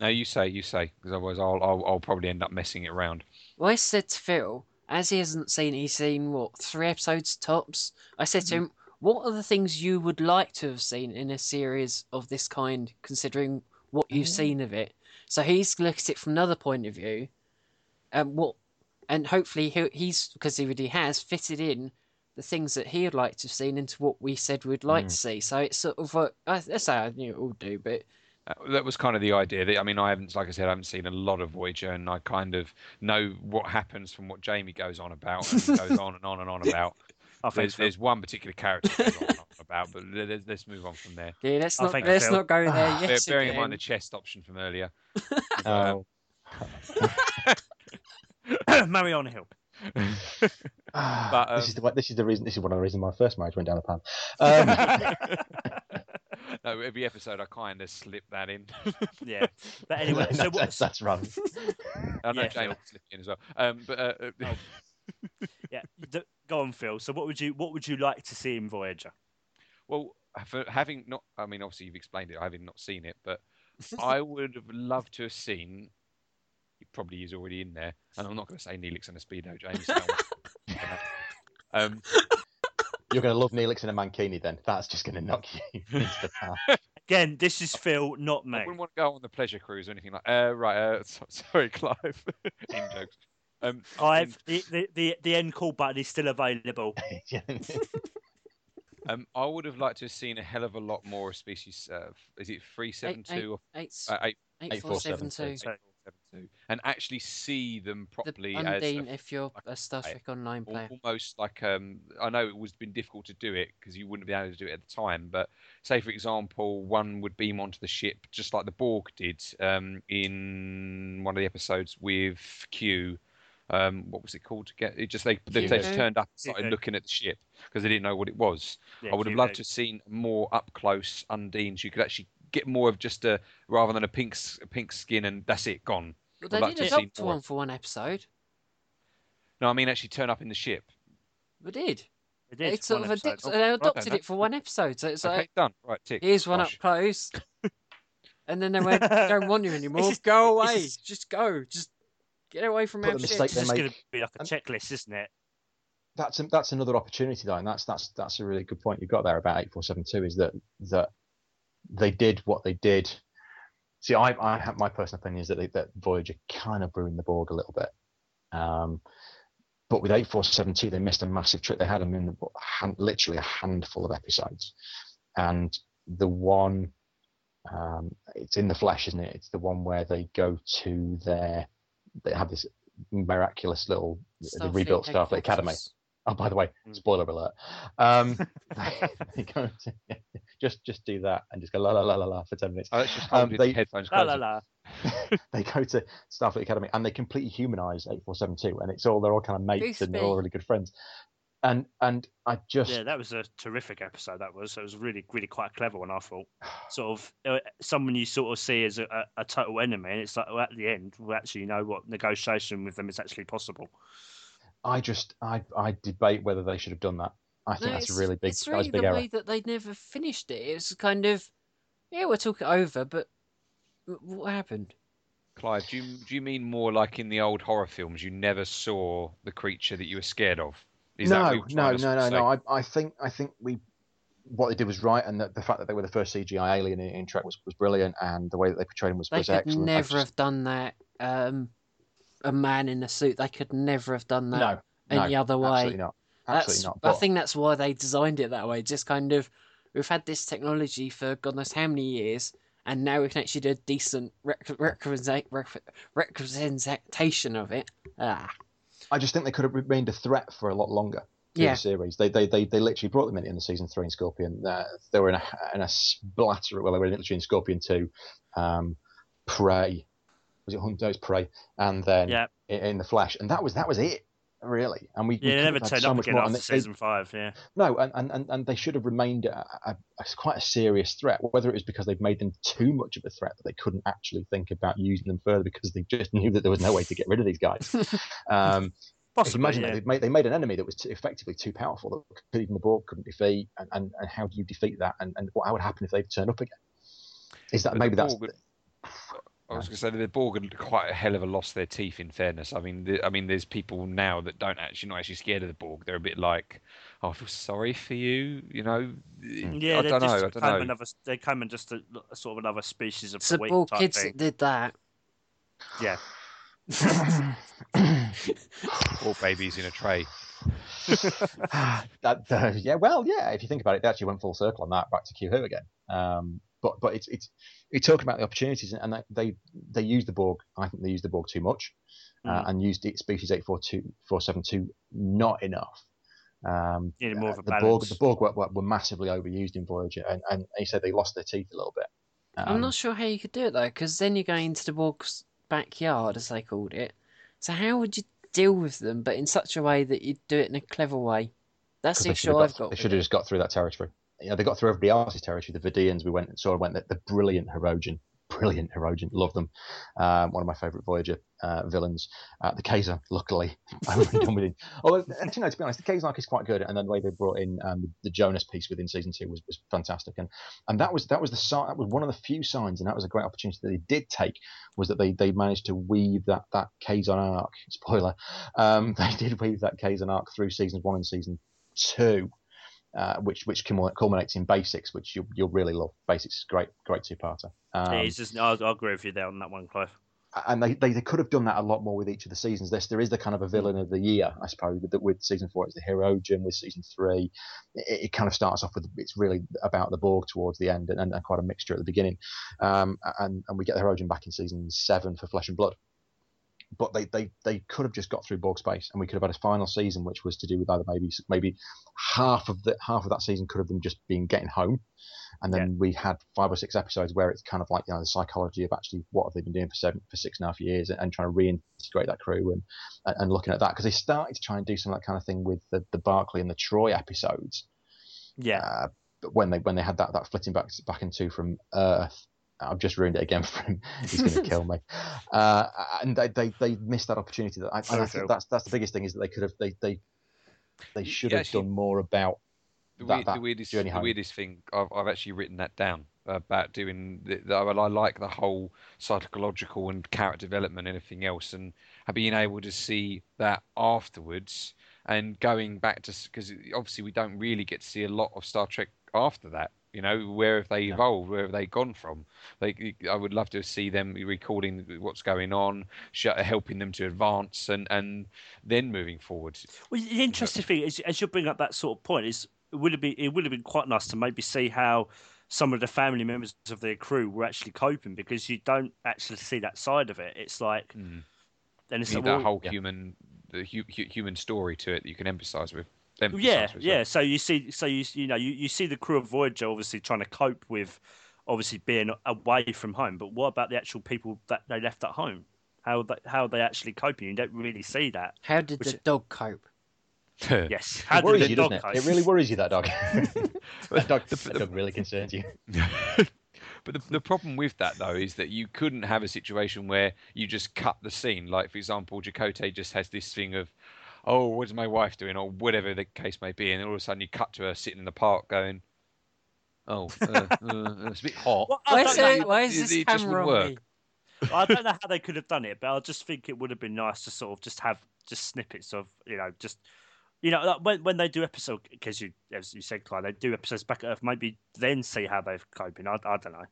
No, you say, you say, because otherwise I'll, I'll, I'll probably end up messing it around. Well, I said to Phil, as he hasn't seen, he's seen what three episodes tops. I said to mm-hmm. him, "What are the things you would like to have seen in a series of this kind, considering what you've seen of it?" So he's looked at it from another point of view, and what, and hopefully he, he's because he already has fitted in the things that he would like to have seen into what we said we'd like Mm. to see. So it's sort of what I- that's how I knew it would do, but Uh, that was kind of the idea. That, I mean, I haven't, like I said, I haven't seen a lot of Voyager, and I kind of know what happens from what Jamie goes on about and goes on and on and on about. I think There's, so. there's one particular character that goes on and on about, but let- let's, let's move on from there. yeah, let's not think let's not go there. Ah, Bear- Yes, bearing in mind the chest option from earlier. oh. Marion Hill. Ah, But, this um, is the this is the reason. This is one of the reasons my first marriage went down the pan. Um, no, every episode I kind of slip that in. Yeah. But anyway, so that's, what's that's wrong. I know Yeah, Jamie sure. slipped in as well. Um, but uh, uh, Oh. yeah, go on, Phil. So what would you what would you like to see in Voyager? well, for having not, I mean, obviously you've explained it. Having not seen it, but I would have loved to have seen. It probably is already in there, and I'm not going to say Neelix and a speedo, James. so I won't- um, You're going to love Neelix in a mankini then. That's just going to knock you into the pan. Again, this is Phil, not me. I me. wouldn't want to go on the pleasure cruise or anything like. Uh, right, uh, so, sorry, Clive. in jokes. Um, I've the, the, the, the end call button is still available. Um, I would have liked to have seen a hell of a lot more of species. Uh, is it three seven two or Eight, uh, eight eight, four, seven, two. 8472 and actually see them The properly as Undine, a- if you're like a Star. Trek Online player. almost like um I know it was been difficult to do it because you wouldn't be able to do it at the time but say for example one would beam onto the ship just like the Borg did um in one of the episodes with Q um what was it called to get it just they they, they just turned up and started Q. looking at the ship because they didn't know what it was Yeah, I would have QV. loved to have seen more up close Undine so you could actually get more of just a rather than a pink s- a pink skin and that's it gone Well, they did to adopt one for one episode. no I mean actually turn up in the ship They did. It did. is sort of episode. adopted, Oh, they adopted don't it for one episode. So it's okay like, done right tick here's one Gosh. up close. and then they went, don't want you anymore. Just- go away. just- Just go. Just get away from Put our the ship. It's just going to be like a and- checklist, isn't it? that's that's another opportunity though, and that's that's that's a really good point you've got there about eight four seven two is that that they did what they did. See, I I have my personal opinion is that they, that Voyager kind of ruined the Borg a little bit. Um, but with eight four seven two, they missed a massive trick. They had them in hand, literally a handful of episodes, and the one um, it's in the flesh, isn't it? It's the one where they go to their they have this miraculous little the rebuilt Starfleet Academy. Oh, by the way, Mm. spoiler alert. Um, they, they go to, just just do that and just go la la la la la for ten minutes. Oh, let's just Um, hold your they- headphones La la la. they go to Starfleet Academy and they completely humanize eight four seven two, and it's all they're all kind of mates and they're all really good friends. And and I just Yeah, that was a terrific episode. That was. It was really, really quite a clever one. I thought. Sort of uh, someone you sort of see as a, a, a total enemy, and it's like well, at the end, we actually know what negotiation with them is actually possible. I just I I debate whether they should have done that. I think No, that's a really big It's that really a big the error. way that they never finished it. It was kind of, yeah, we'll talk it over, but what happened? Clive, do you do you mean more like in the old horror films? You never saw the creature that you were scared of. Is that no, no, no, no, no. I, I think I think we what they did was right, and that the fact that they were the first CGI alien in, in Trek was, was brilliant, and the way that they portrayed him was, They was could excellent. I never just- have done that. Um, a man in a suit. They could never have done that no, any no, other way. absolutely not. Absolutely That's, not. I think that's why they designed it that way. Just kind of, we've had this technology for God knows how many years, and now we can actually do a decent rec- represent- rep- representation of it. Ah, I just think they could have remained a threat for a lot longer. Yeah. the series. They, they they they literally brought them in in the season three in Scorpion. Uh, they were in a in a splatter. Well, they were literally in Scorpion two, um, Prey. Was it Hunt? No, it's Prey, and then Yeah, in, in the Flesh, and that was that was it really. And we, we they never turned so up again after they- season five. Yeah, No, and, and, and, they should have remained a, a, a, quite a serious threat. Whether it was because they've made them too much of a threat that they couldn't actually think about using them further because they just knew that there was no way to get rid of these guys. Um, possibly. imagine yeah. they made, they made an enemy that was too, effectively too powerful that could, even the Borg couldn't defeat, and, and, and how do you defeat that? And, and what would happen if they turn up again? Is that But maybe that's I was going to say that the Borg had quite a hell of a lost their teeth. In fairness, I mean, the, I mean, there's people now that don't actually not actually scared of the Borg. They're a bit like, oh, I feel sorry for you. You know, Yeah, I they don't know. I don't know. another. They came in just a, a sort of another species of it's the the week ball kids thing. that did that. Yeah, All babies in a tray. that uh, yeah, well, yeah. If you think about it, they actually went full circle on that, back to Q Who again. Um, but but it's it's you talk about the opportunities, and they they they use the Borg. I think they use the Borg too much, uh, Mm. and used it species eight four two four seven two not enough. Um, Needed more of a the Borg the Borg were, were, were massively overused in Voyager, and and he said they lost their teeth a little bit. I'm Um, not sure how you could do it though, because then you're going into the Borg's backyard, as they called it. So how would you deal with them, but in such a way that you'd do it in a clever way? That's the they issue I've got, got. they should have just got through that territory. You know, they got through everybody else's territory. The Vidians, we went and saw went the, the brilliant Hirogen, brilliant Hirogen, love them. Um, one of my favourite Voyager uh, villains. Uh, the Kazon, luckily, I'm really done with him. Although, and, you know, to be honest, the Kazon arc is quite good, and then the way they brought in um, the, Jonas piece within season two was, was fantastic. And and that was that was the that was one of the few signs, and that was a great opportunity that they did take was that they they managed to weave that that Kazon arc. Spoiler, um, they did weave that Kazon arc through seasons one and season two. Uh, which which culminates in basics, which you'll you'll really love. Basics is great, great two-parter. Um, Yeah, it's just, I'll, I'll agree with you there on that one, Clive. and they, they, they could have done that a lot more with each of the seasons. This there is the kind of a villain of the year, I suppose. With, with season four, it's the Hirogen. With season three, it, it kind of starts off with it's really about the Borg towards the end, and, and, quite a mixture at the beginning. Um, and and we get the Hirogen back in season seven for Flesh and Blood. But they, they, they could have just got through Borg space, and we could have had a final season, which was to do with either maybe maybe half of the half of that season could have them just been getting home, and then we had five or six episodes where it's kind of like you know the psychology of actually what have they been doing for seven for six and a half years and, and trying to reintegrate that crew and and looking at that. Because they started to try and do some of that kind of thing with the, the Barclay and the Troi episodes. Yeah, uh, but when they when they had that that flitting back back into from Earth. I've just ruined it again for him. He's going to kill me. Uh, and they, they, they missed that opportunity. That I, and I Sorry, think Phil. that's that's the biggest thing is that they could have they they they should Yeah, have actually- done more about The, that- weird, that the weirdest, journey the weirdest thing, I've, I've actually written that down about doing. The, the, I I like the whole psychological and character development and everything else, and being able to see that afterwards. and going back to because obviously we don't really get to see a lot of Star Trek after that. You know, where have they evolved? Where have they gone from? They, I would love to see them recording what's going on, sh- helping them to advance, and and then moving forward. Well, the interesting thing is, as you bring up that sort of point, is it would have been it would have been quite nice to maybe see how some of the family members of their crew were actually coping because you don't actually see that side of it. It's like, Mm. then it's like, that well, whole yeah. human, the hu- hu- human story to it that you can emphasize with. Emphasize yeah, with, yeah. So you see, so you you know, you, you see the crew of Voyager obviously trying to cope with obviously being away from home, but what about the actual people that they left at home? How they, how are they actually coping? You don't really see that. How did Which- the dog cope? Yes, how It worries did you, the doesn't dog it? cope? It really worries you that dog. that dog, The- that dog really concerns you. but the, the problem with that though is that you couldn't have a situation where you just cut the scene. Like for example, Chakotay just has this thing of, oh, what's my wife doing, or whatever the case may be, and then all of a sudden you cut to her sitting in the park going, oh, uh, uh, it's a bit hot. Well, Why is, know it, why is it- this it camera on me? I don't know how they could have done it, but I just think it would have been nice to sort of just have just snippets of you know just you know like when when they do episode because you as you said, Clive, they do episodes back at Earth. Maybe then see how they're coping. I, I don't know.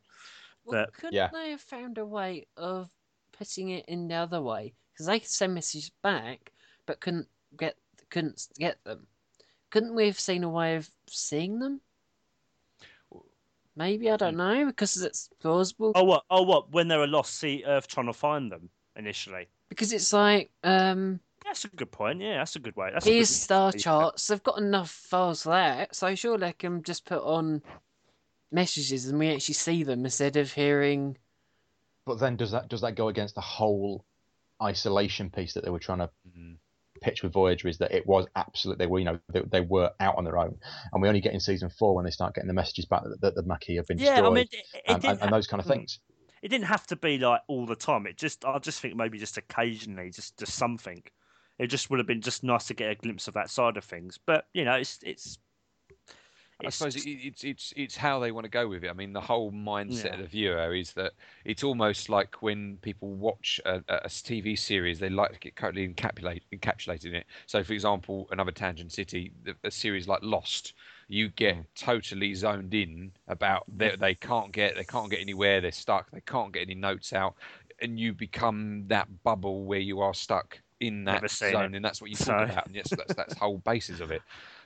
Well, But- couldn't Yeah. they have found a way of putting it in the other way? Because they could send messages back, but couldn't get couldn't get them. Couldn't we have seen a way of seeing them? Maybe I don't know because it's plausible. Oh what? Oh what? When they're a lost, sea Earth trying to find them initially. Because it's like um, That's a good point. Yeah, that's a good way. That's here's good- star charts. They've got enough files for that, so sure they can just put on messages and we actually see them instead of hearing. But then does that does that go against the whole isolation piece that they were trying to Mm. Pitch with Voyager? Is that it was absolute they were you know they, they were out on their own, and we only get in season four when they start getting the messages back that, that the Maquis have been Yeah, destroyed I mean, it, it and, and, and those kind of things. it didn't have to be like all the time. It just I just think maybe just occasionally, just just something. It just would have been just nice to get a glimpse of that side of things. But you know, it's it's. I suppose it, it's it's it's how they want to go with it. I mean, the whole mindset Yeah. of the viewer is that it's almost like when people watch a, a TV series, they like to get totally encapsulate, encapsulated in it. So, for example, another Tangent City, a series like Lost, you get totally zoned in about they they can't get they can't get anywhere, they're stuck, they can't get any notes out, and you become that bubble where you are stuck in that zone, it. and that's what you So- talk about, and yes, that's that's the whole basis of it.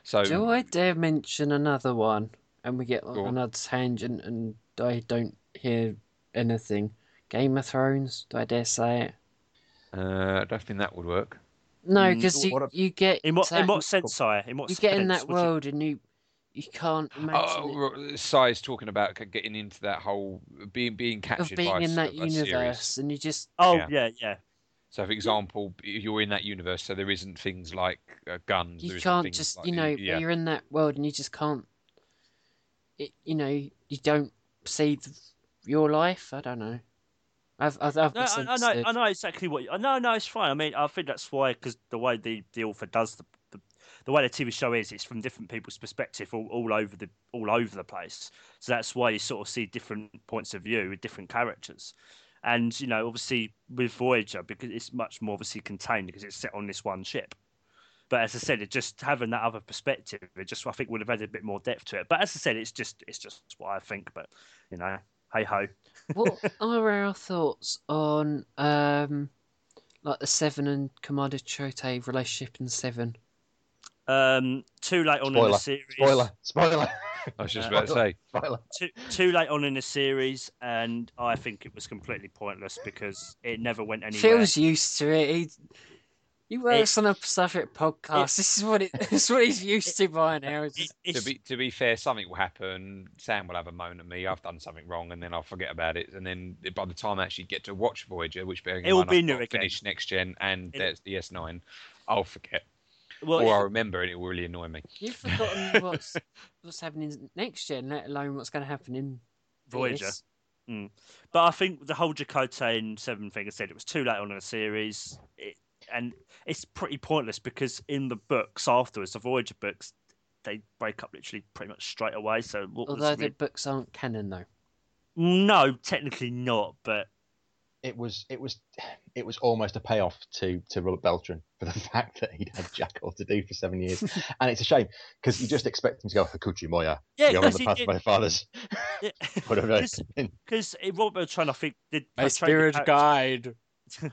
So. Do I dare mention another one and we get on Go on. another tangent and I don't hear anything? Game of Thrones, do I dare say it? Uh, I don't think that would work. No, Mm, because you, a- you get in what in that- what sense, sire? In what you get in that would you- world and you you can't imagine Oh, it, talking about getting into that whole being being captured of being by in s- that a series. universe and you just Oh Yeah. yeah, yeah. So, for example, you're in that universe, so there isn't things like uh, guns. you there isn't can't just like- you know yeah. you're in that world and you just can't it, you know you don't see th your life i don't know i've i've, I've No, I, I know. I know exactly what. You, no, no, it's fine. I mean, I think that's why because the way the, the author does the, the the way the TV show is, it's from different people's perspective, all, all over the all over the place. So that's why you sort of see different points of view with different characters. And you know, obviously with Voyager, because it's much more obviously contained because it's set on this one ship. But as I said, it just having that other perspective, it just I think would have added a bit more depth to it. But as I said, it's just it's just what I think. But you know, hey ho. what are our thoughts on um like the seven and commander Chakotay relationship in seven Um, too late on in the series. spoiler, spoiler, I was just Uh, about to say. Too, too late on in the series, and I think it was completely pointless because it never went anywhere. phil's used to it he he works on a Star Trek podcast this is what it this is what he's used to by now it's It- To be to be fair, something will happen. Sam will have a moan at me. I've done something wrong, and then I'll forget about it. And then by the time I actually get to watch Voyager, which bearing in It will mind be I've new got again. finished next gen and It- there's the S9, I'll forget, well, or I'll remember, and it will really annoy me. you've forgotten what's what's happening next gen let alone what's going to happen in Voyager. this. Hmm. but I think the whole Chakotay and Seven thing I said it was too late on in the series, it, and it's pretty pointless because in the books afterwards, the Voyager books, they break up literally pretty much straight away. So what was although the really- books aren't canon though no, technically not, but it was it was it was almost a payoff to to Robert Beltran for the fact that he'd had Jack all to do for seven years, and it's a shame because you just expect him to go oh, Akoochimoya, Yeah, you're on 'cause the path of my fathers, whatever. Because- Because Robert Beltran, I think, did My the spirit guide. You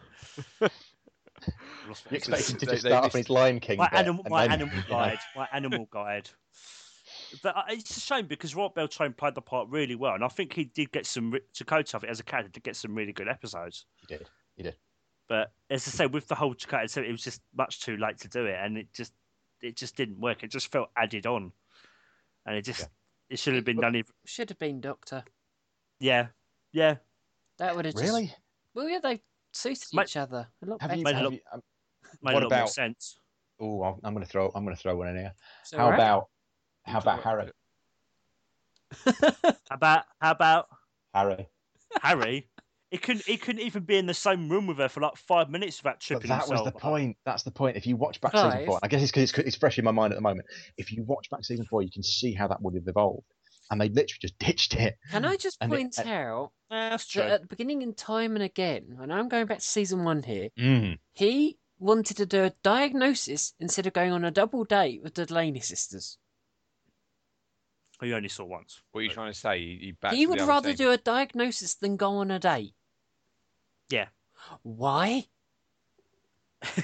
expect him to just they start off in missed- his Lion King. my bit animal, my then, animal guide, my animal guide. But uh, it's a shame because Robert Beltran played the part really well, and I think he did get some. re- Chakotay, I think, as a character, to get some really good episodes. He did. He did. But as I said, with the whole Chakotay, so it was just much too late to do it, and it just, it just didn't work. It just felt added on, and it just, Yeah. it should have been done. Even, Should have been Doctor. yeah, yeah. That would have just. Really? Well, yeah, they suited Mate, each other a lot Have better. you? Made a lot- you um, Made What a lot more about- sense. oh, I'm, I'm going to throw. I'm going to throw one in here. It's How alright. about? How about Harry? How about, how about Harry. Harry? He couldn't, he couldn't even be in the same room with her for like five minutes without But tripping that was the point. That's the point. If you watch back season four, I guess it's because it's, it's fresh in my mind at the moment. If you watch back season four, you can see how that would have evolved, and they literally just ditched it. Can I just And it- point out that's true. that at the beginning and time and again, and I'm going back to season one here, Mm. he wanted to do a diagnosis instead of going on a double date with the Delaney sisters. Who you only saw once. What are you trying to say? He, he, backed would rather team. do a diagnosis than go on a date. Yeah. Why?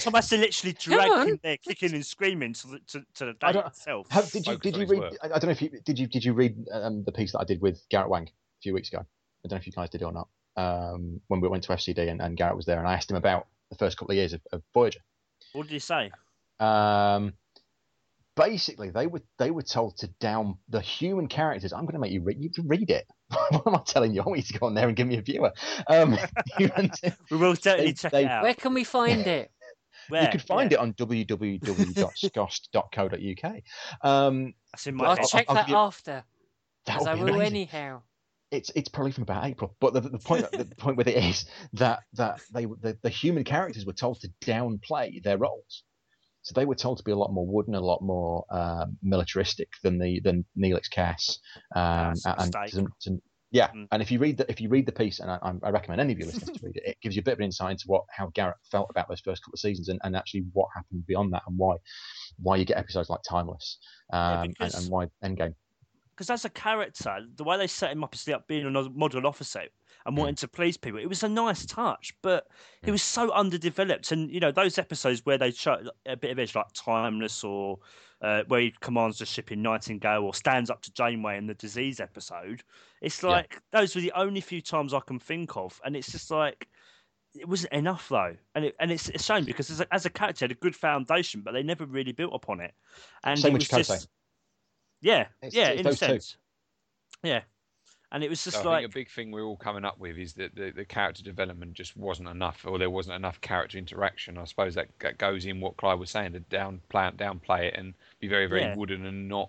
Tom has to literally Come drag him there, kicking and screaming to the, to, to the I date don't- itself. How, did you did you read? work. I, I don't know if you did you did you read um, the piece that I did with Garrett Wang a few weeks ago. I don't know if you guys did it or not. Um, when we went to FCD and, and Garrett was there, and I asked him about the first couple of years of, of Voyager. What did he say? Um, basically, they were they were told to down the human characters. I'm going to make you read. You read it. what am I telling you? I want you to go on there and give me a viewer. Um, you, We will certainly They- check they- it out. Where can we find it? Where? you could find Yeah. it on www.scost.co.uk. Um, That's in my I'll head. check I'll that give you- after, that because I will amazing. anyhow. it's it's probably from about April. But the, the point the point with it is that that they the, the human characters were told to downplay their roles. So they were told to be a lot more wooden, a lot more um, militaristic than the than Neelix Kes. Um, and mistake. some- some- yeah, Mm. and if you read the if you read the piece, and I, I recommend any of your listeners to read it, it gives you a bit of an insight into what how Garrett felt about those first couple of seasons, and, and actually what happened beyond that, and why why you get episodes like Timeless, um, and, because- and why Endgame. because as a character, the way they set him up is like being a model officer and wanting to please people, it was a nice touch. But it was so underdeveloped, and you know those episodes where they show a bit of edge, like Timeless, or uh, where he commands the ship in Nightingale, or stands up to Janeway in the disease episode. It's Yeah. like those were the only few times I can think of, and it's just like. It wasn't enough though, and it, and it's a shame because as a, as a character, had a good foundation, but they never really built upon it. And Same it with was just, yeah, It's- yeah, it's in a those two. sense, yeah. And it was just So I like, think a big thing we're all coming up with is that the, the character development just wasn't enough, or there wasn't enough character interaction. I suppose that, that goes in what Clive was saying to downplay downplay it, and be very, very Yeah. wooden and not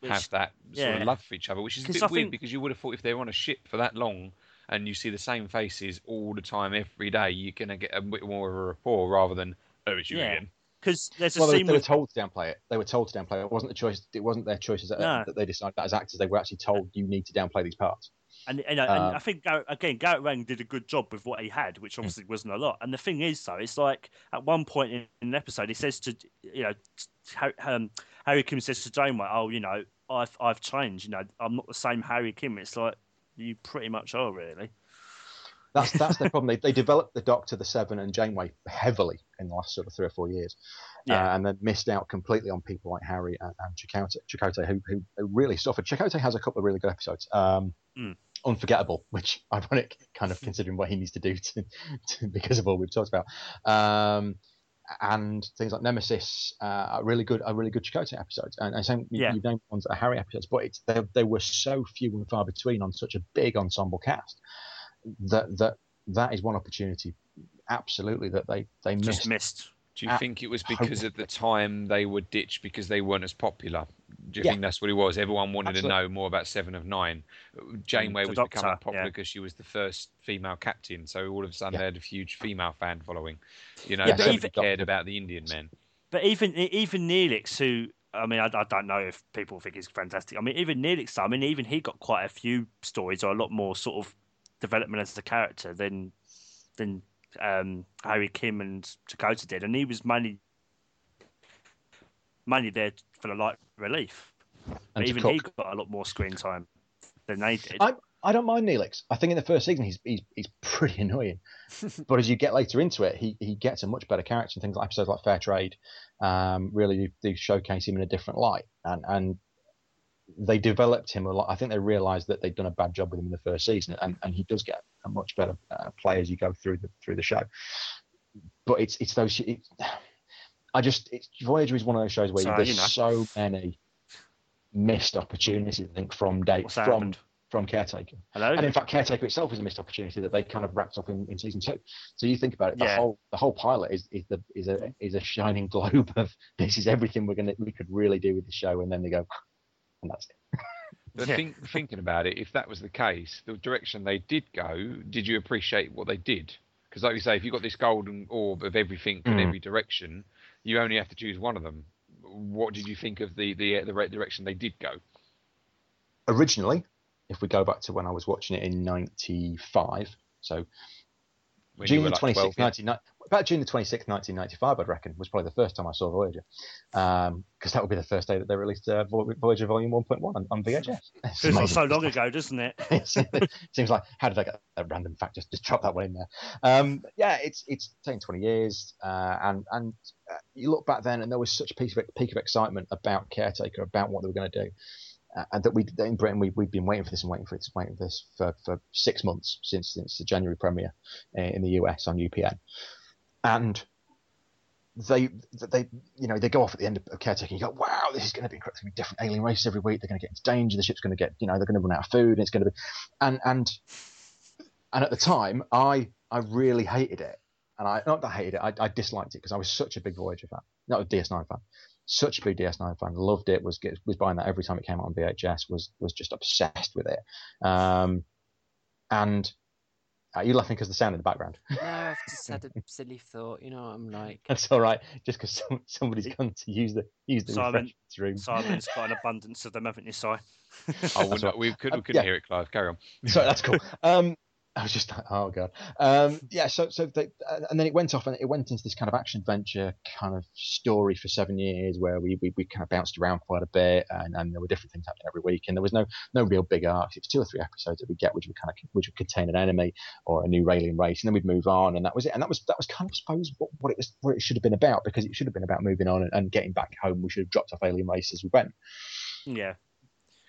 which- have that sort yeah. of love for each other, which is a bit I weird think- because you would have thought if they're on a ship for that long and you see the same faces all the time every day, you're gonna get a bit more of a rapport rather than oh it's you Yeah. again. Because there's a Well, they, scene they were with told to downplay it. They were told to downplay it. It wasn't a choice. It wasn't their choices that, No. that they decided that as actors. They were actually told you need to downplay these parts. and, and, and Uh, I think again Garrett Wang did a good job with what he had, which obviously wasn't a lot. And the thing is, though, it's like at one point in, an episode, he says to you know, Harry, um, Harry Kim says to Janeway, "Oh, you know, I've I've changed. You know, I'm not the same Harry Kim." It's like you pretty much are, really. That's that's their problem. They, they developed the Doctor, the Seven, and Janeway heavily in the last sort of three or four years, Yeah. uh, and then missed out completely on people like Harry and, and Chakotay, Chakotay who, who who really suffered. Chakotay has a couple of really good episodes. Um, Mm. Unforgettable, which ironic, kind of considering what he needs to do to, to because of all we've talked about. Um, and things like Nemesis uh, are really good, are really good Chakotay episodes. And, and same, you- Yeah. you've named ones that are Harry episodes, but it's they, they were so few and far between on such a big ensemble cast that that that is one opportunity, absolutely that they they Just missed. missed. Do you think it was because at the time they were ditched because they weren't as popular? Do you Yeah. think that's what it was? Everyone wanted Absolutely. to know more about Seven of Nine. Janeway the was Doctor, becoming popular yeah. because she was the first female captain, so all of a sudden Yeah. they had a huge female fan following. You know, Yeah, nobody but even- cared about the Indian men. But even even Neelix, who I mean, I, I don't know if people think he's fantastic. I mean, even Neelix, I mean, even he got quite a few stories, or a lot more sort of development as a character than than um, Harry Kim and Chakotay did, and he was mainly mainly there for the light relief. But And to even cook. he got a lot more screen time than they did. I, I don't mind Neelix. I think in the first season he's he's, he's pretty annoying, but as you get later into it, he, he gets a much better character. And things like episodes like Fair Trade, um, really do showcase him in a different light, and and they developed him a lot. I think they realised that they'd done a bad job with him in the first season, and, and he does get a much better uh, play as you go through the through the show. But it's it's those. It, I just it's, Voyager is one of those shows where So, there's you know. so many missed opportunities. I think from date from happened? from Caretaker. Hello. And in fact, Caretaker itself was a missed opportunity that they kind of wrapped up in, in season two. So you think about it, the Yeah. whole the whole pilot is, is the is a is a shining globe of this is everything we're gonna we could really do with the show, and then they go, and that's it. But Yeah. think, thinking about it, if that was the case, the direction they did go, did you appreciate what they did? Because, like you say, if you've got this golden orb of everything in Mm. every direction, you only have to choose one of them. What did you think of the the, the right direction they did go? Originally, if we go back to when I was watching it in '95, so When you June the like 26th, 12, yeah? about June the 26th, 1995, I'd reckon, was probably the first time I saw Voyager. Because that would be the first day that they released uh, Voyager Volume 1.1 on, on VHS. It's like amazing. so long ago, doesn't it? it seems like how did I get a random fact? Just just drop that one in there. Um, yeah, it's it's taken 20 years, uh, and and uh, you look back then, and there was such a peak of peak of excitement about Caretaker, about what they were going to do, uh, and that we in Britain we we'd been waiting for this and waiting for this, waiting for this for, for six months since since the January premiere uh, in the US on UPN, and they they you know they go off at the end of caretaker and you go wow this is going to be be different alien races every week. They're going to get into danger. The ship's going to get you know they're going to run out of food and it's going to be and and and at the time I I really hated it. And I not that I hated it I, I disliked it because I was such a big Voyager fan not a DS9 fan such a big DS9 fan loved it was get- was buying that every time it came out on VHS was was just obsessed with it um and uh, you're laughing because the sound in the background No, I've just had a silly thought. You know what I'm like. That's all right. Just because some, somebody's gone to use the use the Simon- refreshments room. Simon's got an abundance of them, haven't you, Si? Oh, That's we're right. we, could, Uh, we couldn't yeah. hear it, Clive. Carry on. So that's cool. Um, I was just like, oh god. Um, yeah. So so they, uh, and then it went off and it went into this kind of action adventure kind of story for seven years where we we, we kind of bounced around quite a bit and, and there were different things happening every week and there was no no real big arcs. It was two or three episodes that we get which would kind of which would contain an enemy or a new alien race and then we'd move on and that was it. And that was that was kind of I suppose what, what it was what it should have been about because it should have been about moving on and, and getting back home. We should have dropped off alien race as we went. Yeah.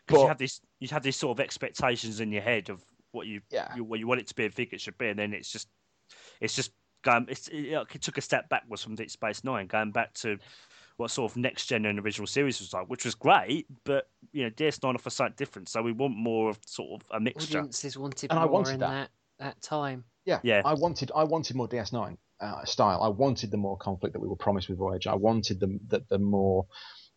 Because you had this, you had these sort of expectations in your head of what you, Yeah. you what you want it to be and think it should be, and then it's just, it's just going. It's, it, it took a step backwards from Deep Space Nine, going back to what sort of next gen and original series was like, which was great, but you know, DS9 offers something different, so we want more of sort of a mixture. Audiences wanted And I more wanted in that. that. that time. Yeah, Yeah. I wanted I wanted more DS9 uh, style. I wanted the more conflict that we were promised with Voyager. I wanted the the, the more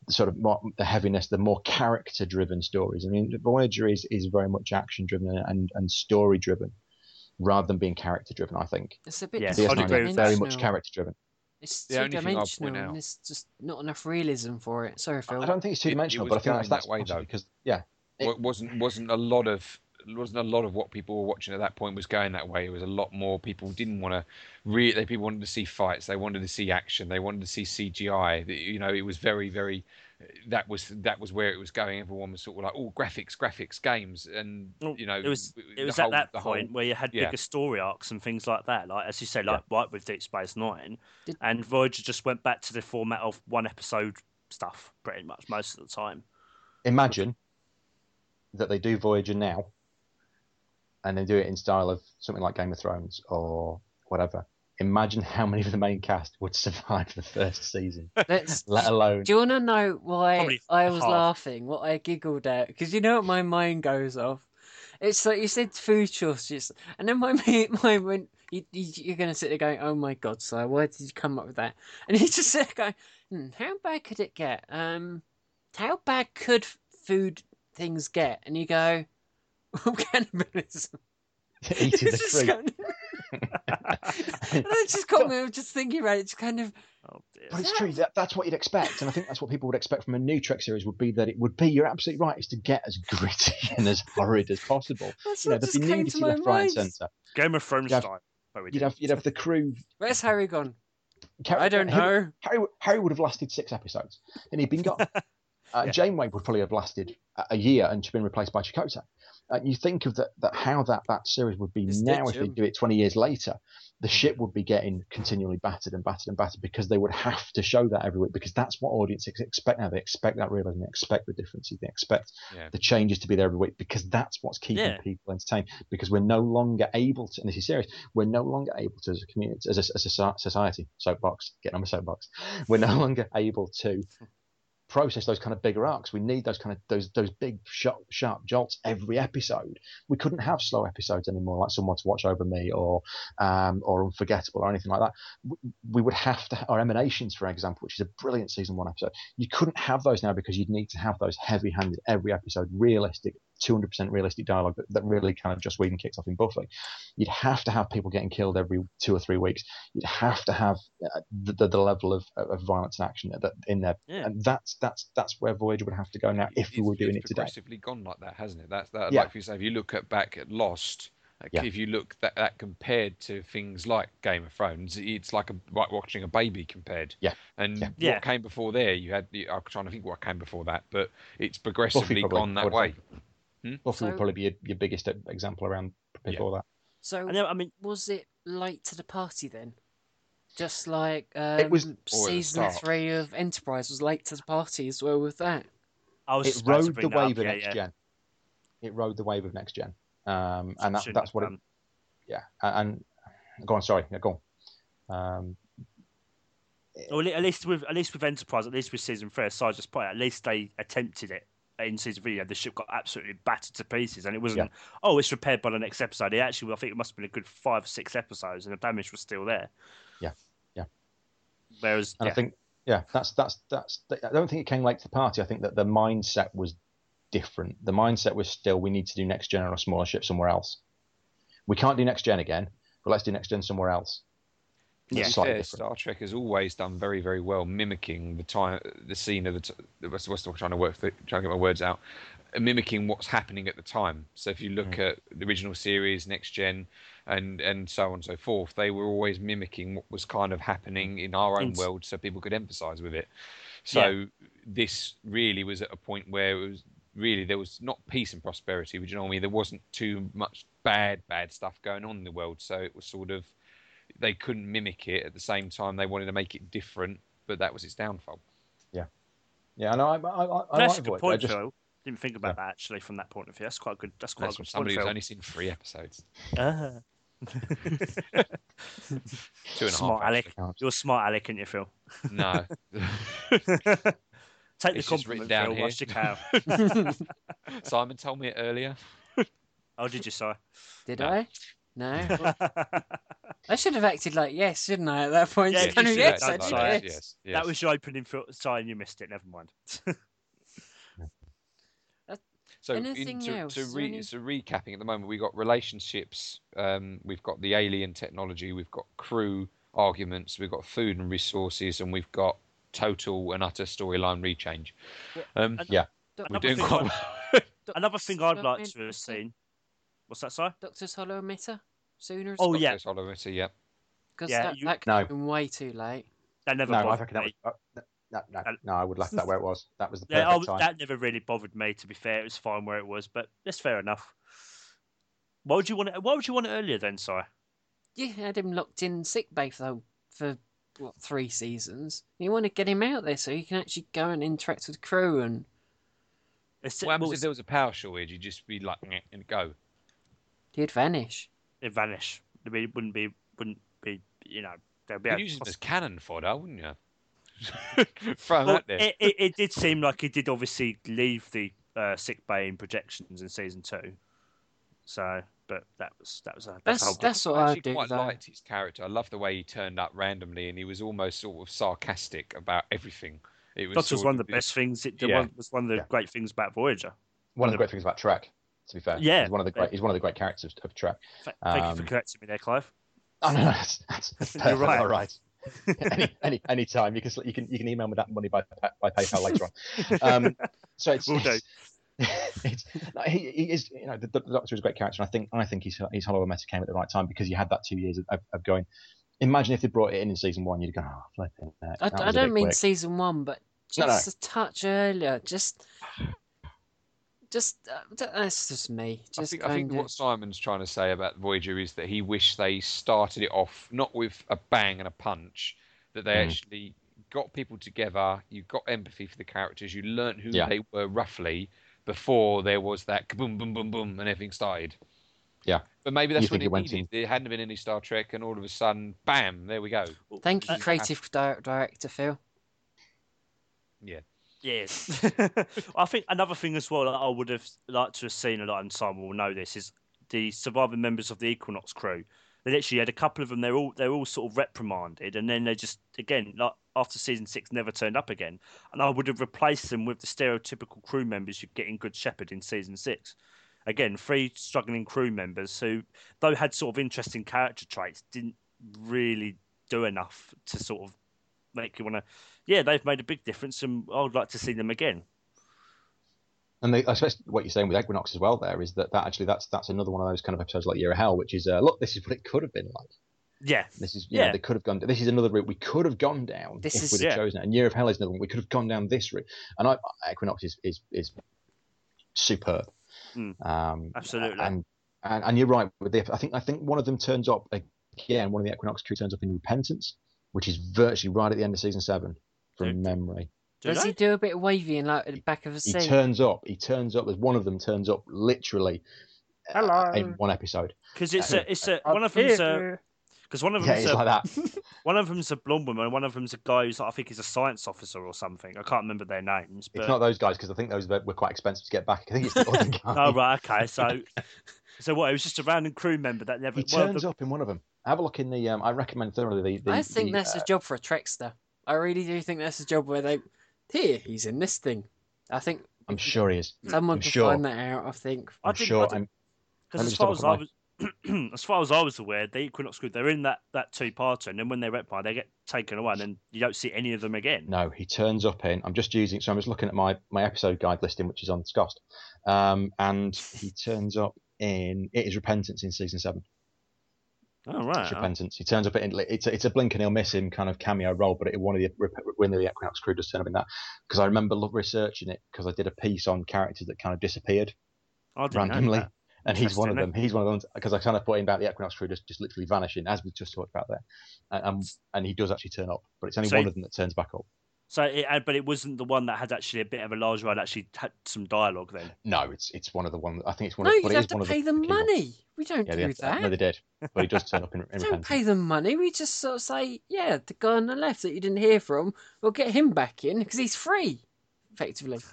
the sort of more, the heaviness, the more character driven stories. I mean, Voyager is is very much action driven and and story driven rather than being character driven. I think It's a bit Yeah, I'd DS9 agree is very much character driven. It's The only thing I'd point two-dimensional, out- and there's just not enough realism for it. Sorry, Phil. I don't think it's two dimensional, it but I think going that's, that's that way, though. because yeah, It- Wa- wasn't wasn't a lot of wasn't a lot of what people were watching at that point was going that way. It was a lot more people didn't want to re they people wanted to see fights, they wanted to see action, they wanted to see CGI. You know, it was very very that was that was where it was going. Everyone was sort of like, oh, graphics, graphics, games, and you know, it was it was whole- at that the whole- point where you had yeah. bigger story arcs and things like that. Like as you say, like right with Deep Space Nine, Did- and Voyager just went back to the format of one episode stuff pretty much most of the time. imagine that they do Voyager now, and they do it in style of something like Game of Thrones or whatever. Imagine how many of the main cast would survive the first season, Let's. let alone. Do you want to know why Probably I was half. laughing? What I giggled at? Because you know what my mind goes off. It's like you said food shortages, and then my ma- mind went. You, you, you're going to sit there going, "Oh my god, sir, why did you come up with that?" And you just sit there going, hmm, "How bad could it get? Um, how bad could food things get?" And you go, "Cannibalism." eating the It's just fruit. going- And it just got me. I was just thinking about it. It's kind of Oh dear. But it's true. That, that's what you'd expect, and I think that's what people would expect from a new Trek series. Would be that it would be. You're absolutely right. Is to get as gritty and as horrid as possible. that's You know, what there'd just be came nudity to my left, right, and mind. centre. Game of Thrones You'd have- style. but You'd have you'd have the crew. Where's Harry gone? Harry- I don't Harry- know. Harry, Harry would have lasted six episodes, and he'd been gone. Uh, Yeah. Janeway would probably have lasted a- a year and she'd been replaced by Chakotay. Uh, you think of that, that how that, that series would be It's now if they do it 20 years later. The ship would be getting continually battered and battered and battered because they would have to show that every week because that's what audiences expect now. They expect that realism, they expect the differences, they expect Yeah. the changes to be there every week because that's what's keeping Yeah. people entertained. Because we're no longer able to, and this is serious, we're no longer able to, as a community, as a, as a society, soapbox, get on my soapbox, we're no longer able to process those kind of bigger arcs. We need those kind of those those big sharp, sharp jolts every episode. We couldn't have slow episodes anymore, like Someone to Watch Over Me or um, or Unforgettable or anything like that. We, would have to, or Emanations, for example, which is a brilliant season one episode. You couldn't have those now because you'd need to have those heavy-handed every episode, realistic. 200% realistic dialogue that, that really kind of Joss Whedon kicked off in Buffy. You'd have to have people getting killed every two or three weeks. You'd have to have uh, the, the, the level of, of violence and action that in there Yeah. and that's that's that's where Voyager would have to go now if we It's- were doing it's it today. It's progressively gone like that, hasn't it? That's that. Yeah. Like you say, if you look at back at Lost, like, Yeah. if you look that, that compared to things like Game of Thrones, it's like a like watching a baby compared. Yeah. And Yeah. Yeah. what came before there? You had. I'm trying to think what came before that, but it's progressively probably, gone that way. think. Buffy would So- probably be your, your biggest example around before that. So I, know, I mean, was it late to the party then? Just like um, was- Or season three of Enterprise was late to the party as well with that. I was It just about to rode the bring that up, wave of yeah, next yeah. gen. It rode the wave of next gen, um, and that, that's what it. Yeah, and, and go on. Sorry, yeah, go on. Um, Well, at least with at least with Enterprise, at least with season three, so I just point, at least they attempted it in season three. Yeah, the ship got absolutely battered to pieces, and it wasn't. Oh, it's repaired by the next episode. It actually, I think it must have been a good five or six episodes, and the damage was still there. Yeah, yeah. Whereas, And yeah, I think, yeah, that's that's that's. I don't think it came late to the party. I think that the mindset was different. The mindset was still we need to do next gen on a smaller ship somewhere else. We can't do next gen again, but let's do next gen somewhere else. Yeah. It's To be slightly fair. Star Trek has always done very, very well mimicking the time, the scene of the. T- what's, what's the, trying to work, trying to get my words out, Uh, mimicking what's happening at the time. So if you look Mm. at the original series, Next Gen, and and so on and so forth, they were always mimicking what was kind of happening in our own Ins- world, so people could empathise with it. So this really was at a point where it was really there was not peace and prosperity, but you know what I mean. There wasn't too much bad, bad stuff going on in the world, so it was sort of they couldn't mimic it at the same time they wanted to make it different but that was its downfall Yeah, Yeah, I know. I, I, I, I that's like a good Voyager. I point, just, Phil. Didn't think about that actually from that point of view. That's quite good. That's quite that's a good somebody point, who's Phil. only seen three episodes Ah. two and a half smart Alec. actually. You're smart, Alec, aren't you, Phil? no Take the It's just compliment, down Phil, here. whilst you can. simon told me it earlier Oh, did you, Si? Did No. I? No. I should have acted like yes, shouldn't I? At that point, Yeah, Just kind of, should have yes, I done did. so. yes. yes, yes. That was your opening, Phil. Si, you missed it. Never mind. so in- Anything to, else? to, Is there re, any- so recapping at the moment we've got relationships um, we've got the alien technology we've got crew arguments we've got food and resources and we've got total and utter storyline rechange um, And- Yeah. We're Another doing thing quite I- well Another thing I'd like to have seen. What's that, Si? Doctor's holo-emitter sooner. Oh, yeah. Doctor's holo-emitter, yeah because yeah, that, you- that could No. have been way too late. That never no, I bothered reckon that me. was. Uh, no, no, And- no, I would left that where it was. That was the Yeah, I- time. that never really bothered me. To be fair, it was fine where it was, but that's fair enough. Why would you want it? Why would you want it earlier then, Si? Yeah, had him locked in sick bay for for what three seasons. You want to get him out there so he can actually go and interact with crew and It's, what happens well, if there was a power shortage you'd just be like "Nyeh," and go he'd vanish. it vanish. It be- wouldn't be. Wouldn't be. You know, there'd be. You'd a use them poss- as cannon fodder, wouldn't you? Throw Well, out there. it, it, it did seem like he did obviously leave the uh, sick bay in projections in season two. So, but that was that was a that's, That's whole that's what I I'd do. quite though. liked his character. I love the way he turned up randomly, and he was almost sort of sarcastic about everything. It was That was one of the best things. It Yeah. was one of the Yeah. great things about Voyager. one of the great things about Trek, to be fair. Yeah. he's one of the great. He's one of the great characters of Trek. Th- Thank you Um, for correcting me there, Clive. Oh no, that's, that's, that's You're perfect. right. All right. any, any any time you can you can you can email me that money by by PayPal later on. Um, so it's, Will it's, it's like, he, he is you know the, the Doctor is a great character. And I think I think he's he's holo-emitter came at the right time because you had that two years of, of, of going. Imagine if they brought it in in season one, you'd go, oh, flipping. heck, I, that I don't mean quick." season one, but No, just no. a touch earlier. Just, just uh, that's just me. I think, I think kind what Simon's trying to say about Voyager is that he wished they started it off not with a bang and a punch, that they Mm. actually got people together, you got empathy for the characters, you learnt who Yeah. they were roughly before there was that boom, boom, boom, boom, and everything started. Yeah. But maybe that's You what think it it went needed. There hadn't been any Star Trek, and all of a sudden, bam, there we go. Thank you, Uh, creative di- director Phil. Yeah. Yes. I think another thing as well that I would have liked to have seen, a lot, and Simon will know this, is the surviving members of the Equinox crew. They literally had a couple of them. They're all they're all sort of reprimanded, and then they just again like after season six never turned up again. And I would have replaced them with the stereotypical crew members you get in Good Shepherd in season six. Again, three struggling crew members who, though had sort of interesting character traits, didn't really do enough to sort of make you want to. Yeah, they've made a big difference, and I would like to see them again. And they, I suppose what you're saying with Equinox as well there is that, that actually that's that's another one of those kind of episodes like Year of Hell, which is uh, look, this is what it could have been like. Yeah, This is you know, Yeah. they could have gone. This is another route we could have gone down This if is- we'd have Yeah. chosen it. And Year of Hell is another one we could have gone down this route. And I, Equinox is is is superb. Mm. Um, Absolutely. And, and and you're right with the. I think I think one of them turns up again. One of the Equinox crew turns up in Repentance, which is virtually right at the end of season seven from Do- memory. Do Does they? he do a bit of in like the back of a scene? He turns up. He turns up. There's one of them turns up literally uh, Hello. in one episode. Because it's a, it's a I'm one of them's a because one of Yeah, them's it's a, like that. one of them's a blonde woman, one of them's a guy who's like, I think he's a science officer or something. I can't remember their names, but It's not those guys because I think those were were quite expensive to get back. I think it's the other guy. oh right, okay. So so what? It was just a random crew member that never. He well, turns the- up in one of them. Have a look in the. Um, I recommend thoroughly the. the I think the, that's uh, a job for a Trekster. I really do think that's a job where they. Here, he's in this thing. I think I'm sure he is. someone I'm can sure. find that out. I think. I I'm didn't- sure. I I'm, Because as far as I was, as far as I was aware, the Equinox group they're in that that two parter, and then when they're reply, they get taken away, and then you don't see any of them again. no, he turns up in. I'm just using. So I'm just looking at my my episode guide listing, which is on SKoST, um, and he turns up in. It is Repentance in season seven. Oh right. Repentance. He turns up in. It's a, it's a blink and he'll miss him kind of cameo role, but it, one of the one of the Equinox crew does turn up in that because I remember researching it because I did a piece on characters that kind of disappeared. Know randomly. And he's one of them. He's one of them because I kind of put in about the Equinox crew just, just literally vanishing, as we just talked about there. And, um, and he does actually turn up, but it's only So one of them that turns back up. So, it, uh, but it wasn't the one that had actually a bit of a large role. Actually had some dialogue then. No, it's it's one of the one. I think it's one No, of. you but it have is to pay the them key ones. money. We don't Yeah, do they, that. no, they did, but he does turn up in, in don't pay them money. We just sort of say, yeah, the guy on the left that you didn't hear from, we'll get him back in because he's free, effectively.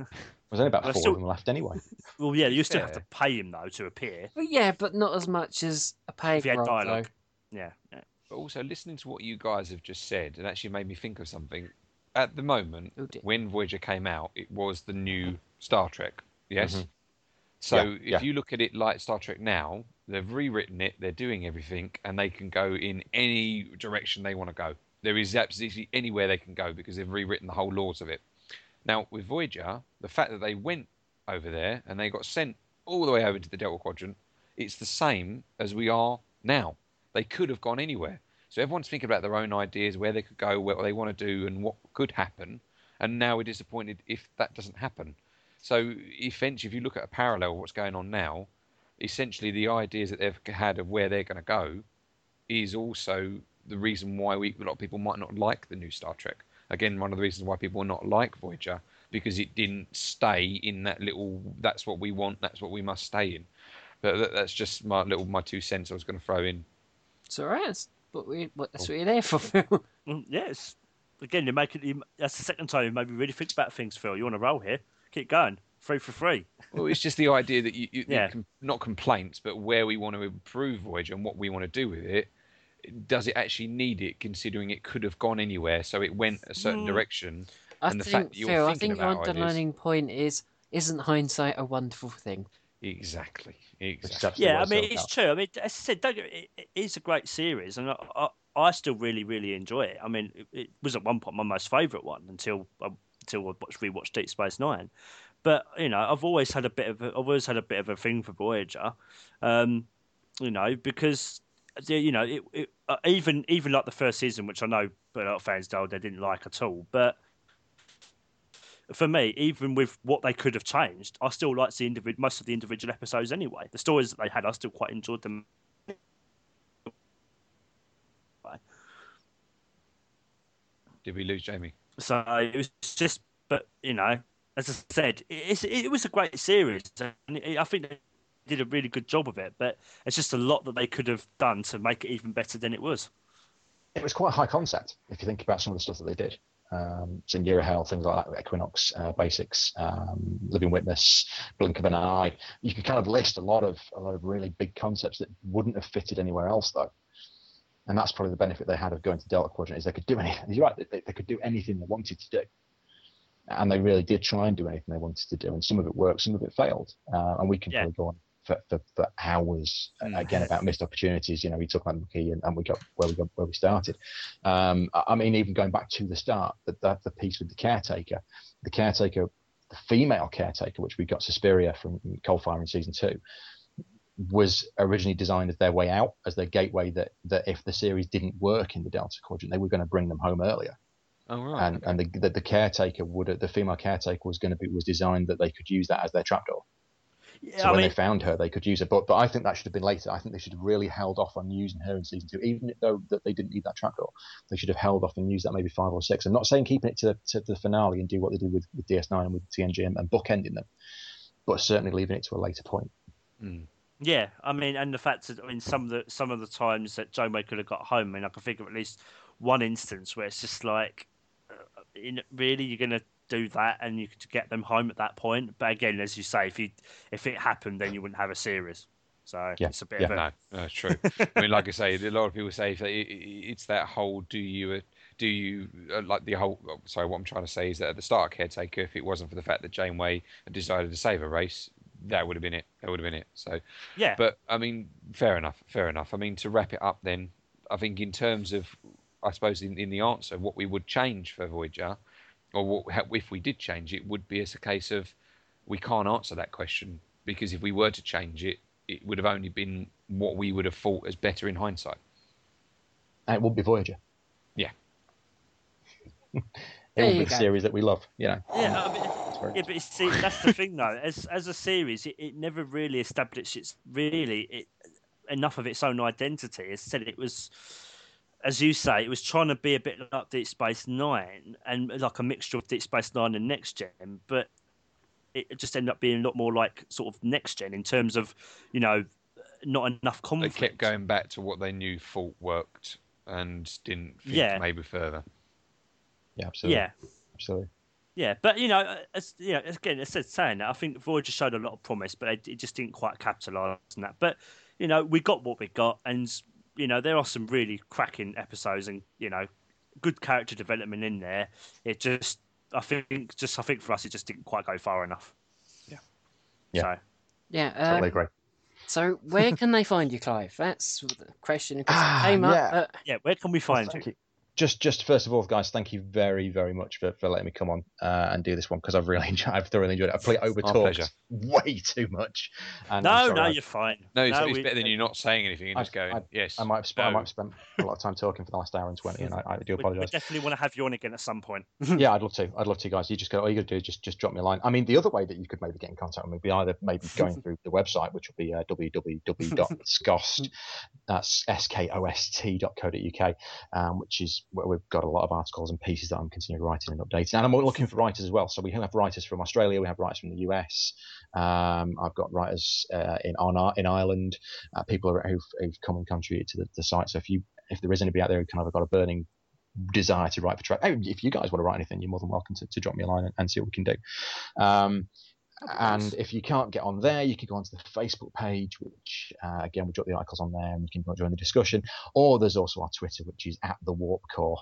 There's only about Well, four still- of them left anyway. Well, yeah, you still have to pay him though to appear. But yeah, but not as much as a pay. If he had dialogue. though. Yeah, yeah. But also listening to what you guys have just said, it actually made me think of something. At the moment, Oh, when Voyager came out, it was the new Star Trek. Yes. Mhm. So Yeah, if yeah. you look at it like Star Trek now, they've rewritten it, they're doing everything, and they can go in any direction they want to go. There is absolutely anywhere they can go because they've rewritten the whole laws of it. Now with Voyager, the fact that they went over there and they got sent all the way over to the Delta Quadrant, it's the same as we are now. They could have gone anywhere. So everyone's thinking about their own ideas, where they could go, what they want to do, and what could happen. And now we're disappointed if that doesn't happen. So, if you look at a parallel what's going on now, essentially the ideas that they've had of where they're going to go is also the reason why we, a lot of people might not like the new Star Trek. Again, one of the reasons why people will not like Voyager because it didn't stay in that little. That's what we want. That's what we must stay in. But that's just my little my two cents I was going to throw in. It's all right. That's what, we, what, that's what you're there for, Phil. Yes. Again, you're making, you, that's the second time you maybe really think about things, Phil. You want a roll here? Keep going. Free for free. Well, it's just the idea that you, you, Yeah. you com- not complaints, but where we want to improve Voyager and what we want to do with it. Does it actually need it, considering it could have gone anywhere? So it went a certain Mm. I And the think, fact that you're Phil, I thinking think your about ideas. point is, isn't hindsight a wonderful thing? Exactly. Exactly. Yeah, I mean it's about. true. I mean, as I said, don't it, it is a great series, and I, I, I still really, really enjoy it. I mean, it, it was at one point my most favourite one until uh, until I watched rewatched Deep Space Nine. But you know, I've always had a bit of a, I've always had a bit of a thing for Voyager, um, you know, because you know, it, it uh, even even like the first season, which I know a lot of fans told they didn't like at all, but for me, even with what they could have changed, I still liked the individ- most of the individual episodes anyway. The stories that they had, I still quite enjoyed them. Did we lose Jamie? So it was just, but you know, as I said, it, it's, it was a great series, and it, I think they did a really good job of it. But it's just a lot that they could have done to make it even better than it was. it was quite a high concept if you think about some of the stuff that they did. Um, Hell, things like that, Equinox, uh, Basics, um, Living Witness, Blink of an Eye. You could kind of list a lot of a lot of really big concepts that wouldn't have fitted anywhere else, though. And that's probably the benefit they had of going to Delta Quadrant is they could do anything. You're right, they, they could do anything they wanted to do, and they really did try and do anything they wanted to do. And some of it worked, some of it failed. Uh, and we can Yeah. probably go on for, for, for hours uh, Mm. again about missed opportunities. You know, we talk about Mookie and, and we got where we got where we started. Um, I mean, even going back to the start, that, that the piece with the caretaker, the caretaker, the female caretaker, which we got Suspiria from Cold Fire in season two, was originally designed as their way out, as their gateway. That that if the series didn't work in the Delta Quadrant, they were going to bring them home earlier. Oh right. And and the, the the caretaker would the female caretaker was going to be was designed that they could use that as their trapdoor. Yeah, So I when mean, they found her, they could use her. But but I think that should have been later. I think they should have really held off on using her in season two, even though that they didn't need that trapdoor. They should have held off and used that maybe five or six. I'm not saying keeping it to, to the finale and do what they did with, with DS9 and with TNG and, and bookending them, but certainly leaving it to a later point. Mm. Yeah, I mean, and the fact that I mean, some of the some of the times that Joe May could have got home, I mean, I can think of at least one instance where it's just like, uh, in, really, you're gonna do that and you could get them home at that point. But again, as you say, if you if it happened, then you wouldn't have a series. So Yeah, it's a bit yeah. of a No, no, true. I mean, like I say, a lot of people say that it, it- it's that whole do you do you uh, like the whole? oh, Sorry, what I'm trying to say is that at the start, of caretaker, if it wasn't for the fact that Janeway had decided to save a race, that would have been it. That would have been it. So, yeah. but I mean, fair enough, fair enough. I mean, to wrap it up, then I think in terms of, I suppose in, in the answer, what we would change for Voyager, or what, if we did change it, would be as a case of we can't answer that question because if we were to change it, it would have only been what we would have thought as better in hindsight. And it would be Voyager. Yeah. it would be the series that we love. You know. Yeah, I mean, yeah, but see, that's the thing though. As as a series, it, it never really established its really it, enough of its own identity. It said it was, as you say, it was trying to be a bit like Deep Space Nine and like a mixture of Deep Space Nine and Next Gen, but it just ended up being a lot more like sort of Next Gen in terms of, you know, not enough conflict. They kept going back to what they knew thought worked and didn't think Yeah. maybe further. Yeah, absolutely. Yeah, Absolutely. Yeah, but you know, as, you know, again, as I said, saying that, I think Voyager showed a lot of promise, but it, it just didn't quite capitalise on that. But you know, we got what we got, and you know, there are some really cracking episodes, and you know, good character development in there. It just, I think, just I think for us, it just didn't quite go far enough. Yeah. Yeah. So Yeah. Totally Um, agree. so where can they find you, Clive? That's the question because Ah, came yeah. up. At, yeah, where can we find Thank you? you. Just, just first of all, guys, thank you very, very much for, for letting me come on uh, and do this one because I've really enjoyed. I've thoroughly enjoyed it. I've probably over talked way too much. And No, no, I- you're fine. No, it's, it's we- better than you not saying anything and I- just going, I- yes. I might have spent, I might have spent a lot of time talking for the last hour and twenty, and I, I do We, we apologise. definitely want to have you on again at some point. yeah, I'd love to. I'd love to, guys. You just go. All you got to do is just just drop me a line. I mean, the other way that you could maybe get in contact with me would be either maybe going through the website, which will be uh, www.scost, that's skost.co.uk, um, which is we've got a lot of articles and pieces that I'm continuing writing and updating. And I'm looking for writers as well. So we have writers from Australia, we have writers from the US. Um, I've got writers uh, in on in Ireland, uh, people who've, who've come and contributed to the, the site. So if you if there is anybody out there who kind of got a burning desire to write for Trek. If you guys want to write anything, you're more than welcome to, to drop me a line and, and see what we can do. Um, and if you can't get on there, you can go onto the Facebook page, which uh, again we drop the articles on there, and you can join the discussion. Or there's also our Twitter, which is at the Warp Core.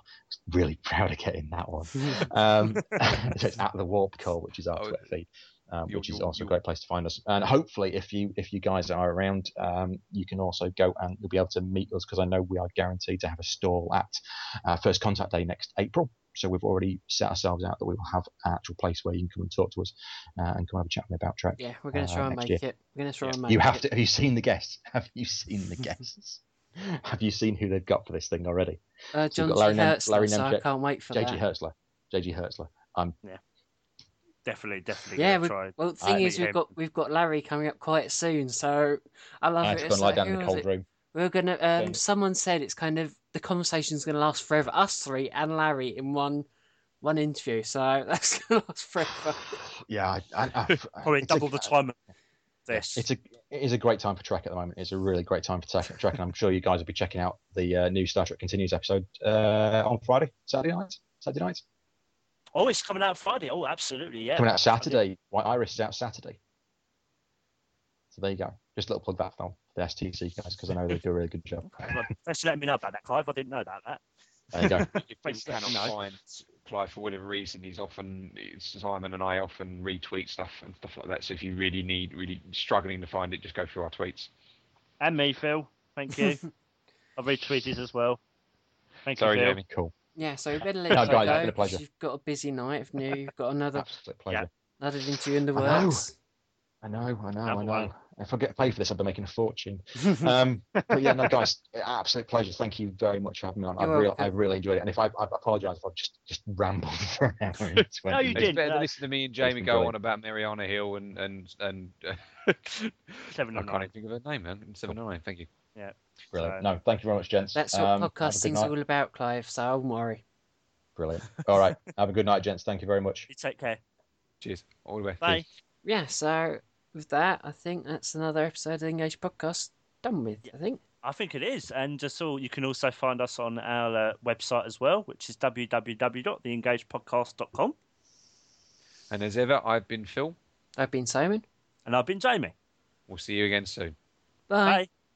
Really proud of getting that one. Um, so it's at the Warp Core, which is our Oh, Twitter feed. um, which is also a great place to find us. And hopefully, if you if you guys are around, um, you can also go and you'll be able to meet us because I know we are guaranteed to have a stall at uh, First Contact Day next April. So we've already set ourselves out that we will have an actual place where you can come and talk to us uh, and come have a chat with me about Trek. Yeah, we're going to uh, try and make year. it. We're going to try and make it. You have it. to. Have you seen the guests? Have you seen the guests? have you seen who they've got for this thing already? Uh, So John you've G. got Larry Nem- Hertzler, Larry so I can't wait for JG that. Hertzler. JG Hertzler. I'm yeah, Definitely, definitely. Yeah, gonna we, try. well, the thing meet is, we've him. got we've got Larry coming up quite soon, so I love I it. had to It's and lie like, down in who the cold room. We're gonna. Um, someone said it's kind of the conversation's gonna last forever. Us three and Larry in one one interview, so that's gonna last forever. Yeah, I, I, I, Probably it's a- double the time of this. It's a it is a great time for Trek at the moment. It's a really great time for Trek, Trek and I'm sure you guys will be checking out the uh, new Star Trek Continues episode uh, on Friday, Saturday night, Saturday night, oh, it's coming out Friday. Oh, absolutely, yeah. coming out Saturday. White Iris is out Saturday. So there you go. Just a little plug that film, the STC guys, because I know they do a really good job. Well, Thanks for letting me know about that, Clive. I didn't know about that. There you go. If you Thanks for letting cannot me know. find Clive for whatever reason, he's often Simon and I often retweet stuff and stuff like that. So if you really need, really struggling to find it, just go through our tweets. And me, Phil. Thank you. I've retweeted as well. Thank Sorry, you, Phil. Jamie. Cool. Yeah, so we better let No, you guys, it's go. been a pleasure. 'cause You've got a busy night of new. You've got another Absolute pleasure. another interview in the I know. works. I know, I know, I know. One. If I get paid for this, I'll be making a fortune. um, but yeah, no, guys, absolute pleasure. Thank you very much for having me on. I really. I really enjoyed it. And if I, I apologise if I've just just rambled for an hour and No, you twenty. Didn't, better no. to listen to me and Jamie go on about Mariana Hill and and and Seven I and can't nine. even think of her name, man. Seven oh nine. Thank you. Yeah. Brilliant. So- No, thank you very much, gents. That's what Um, have a good podcasting's all about, Clive. So don't worry. Brilliant. All right. Have a good night, gents. Thank you very much. You take care. Cheers. All the way. Bye. Yeah. So with that, I think that's another episode of the Engage Podcast done with. I think. I think it is. And just all you can also find us on our uh, website as well, which is www.theengagepodcast.com. And as ever, I've been Phil. I've been Simon. And I've been Jamie. We'll see you again soon. Bye. Bye.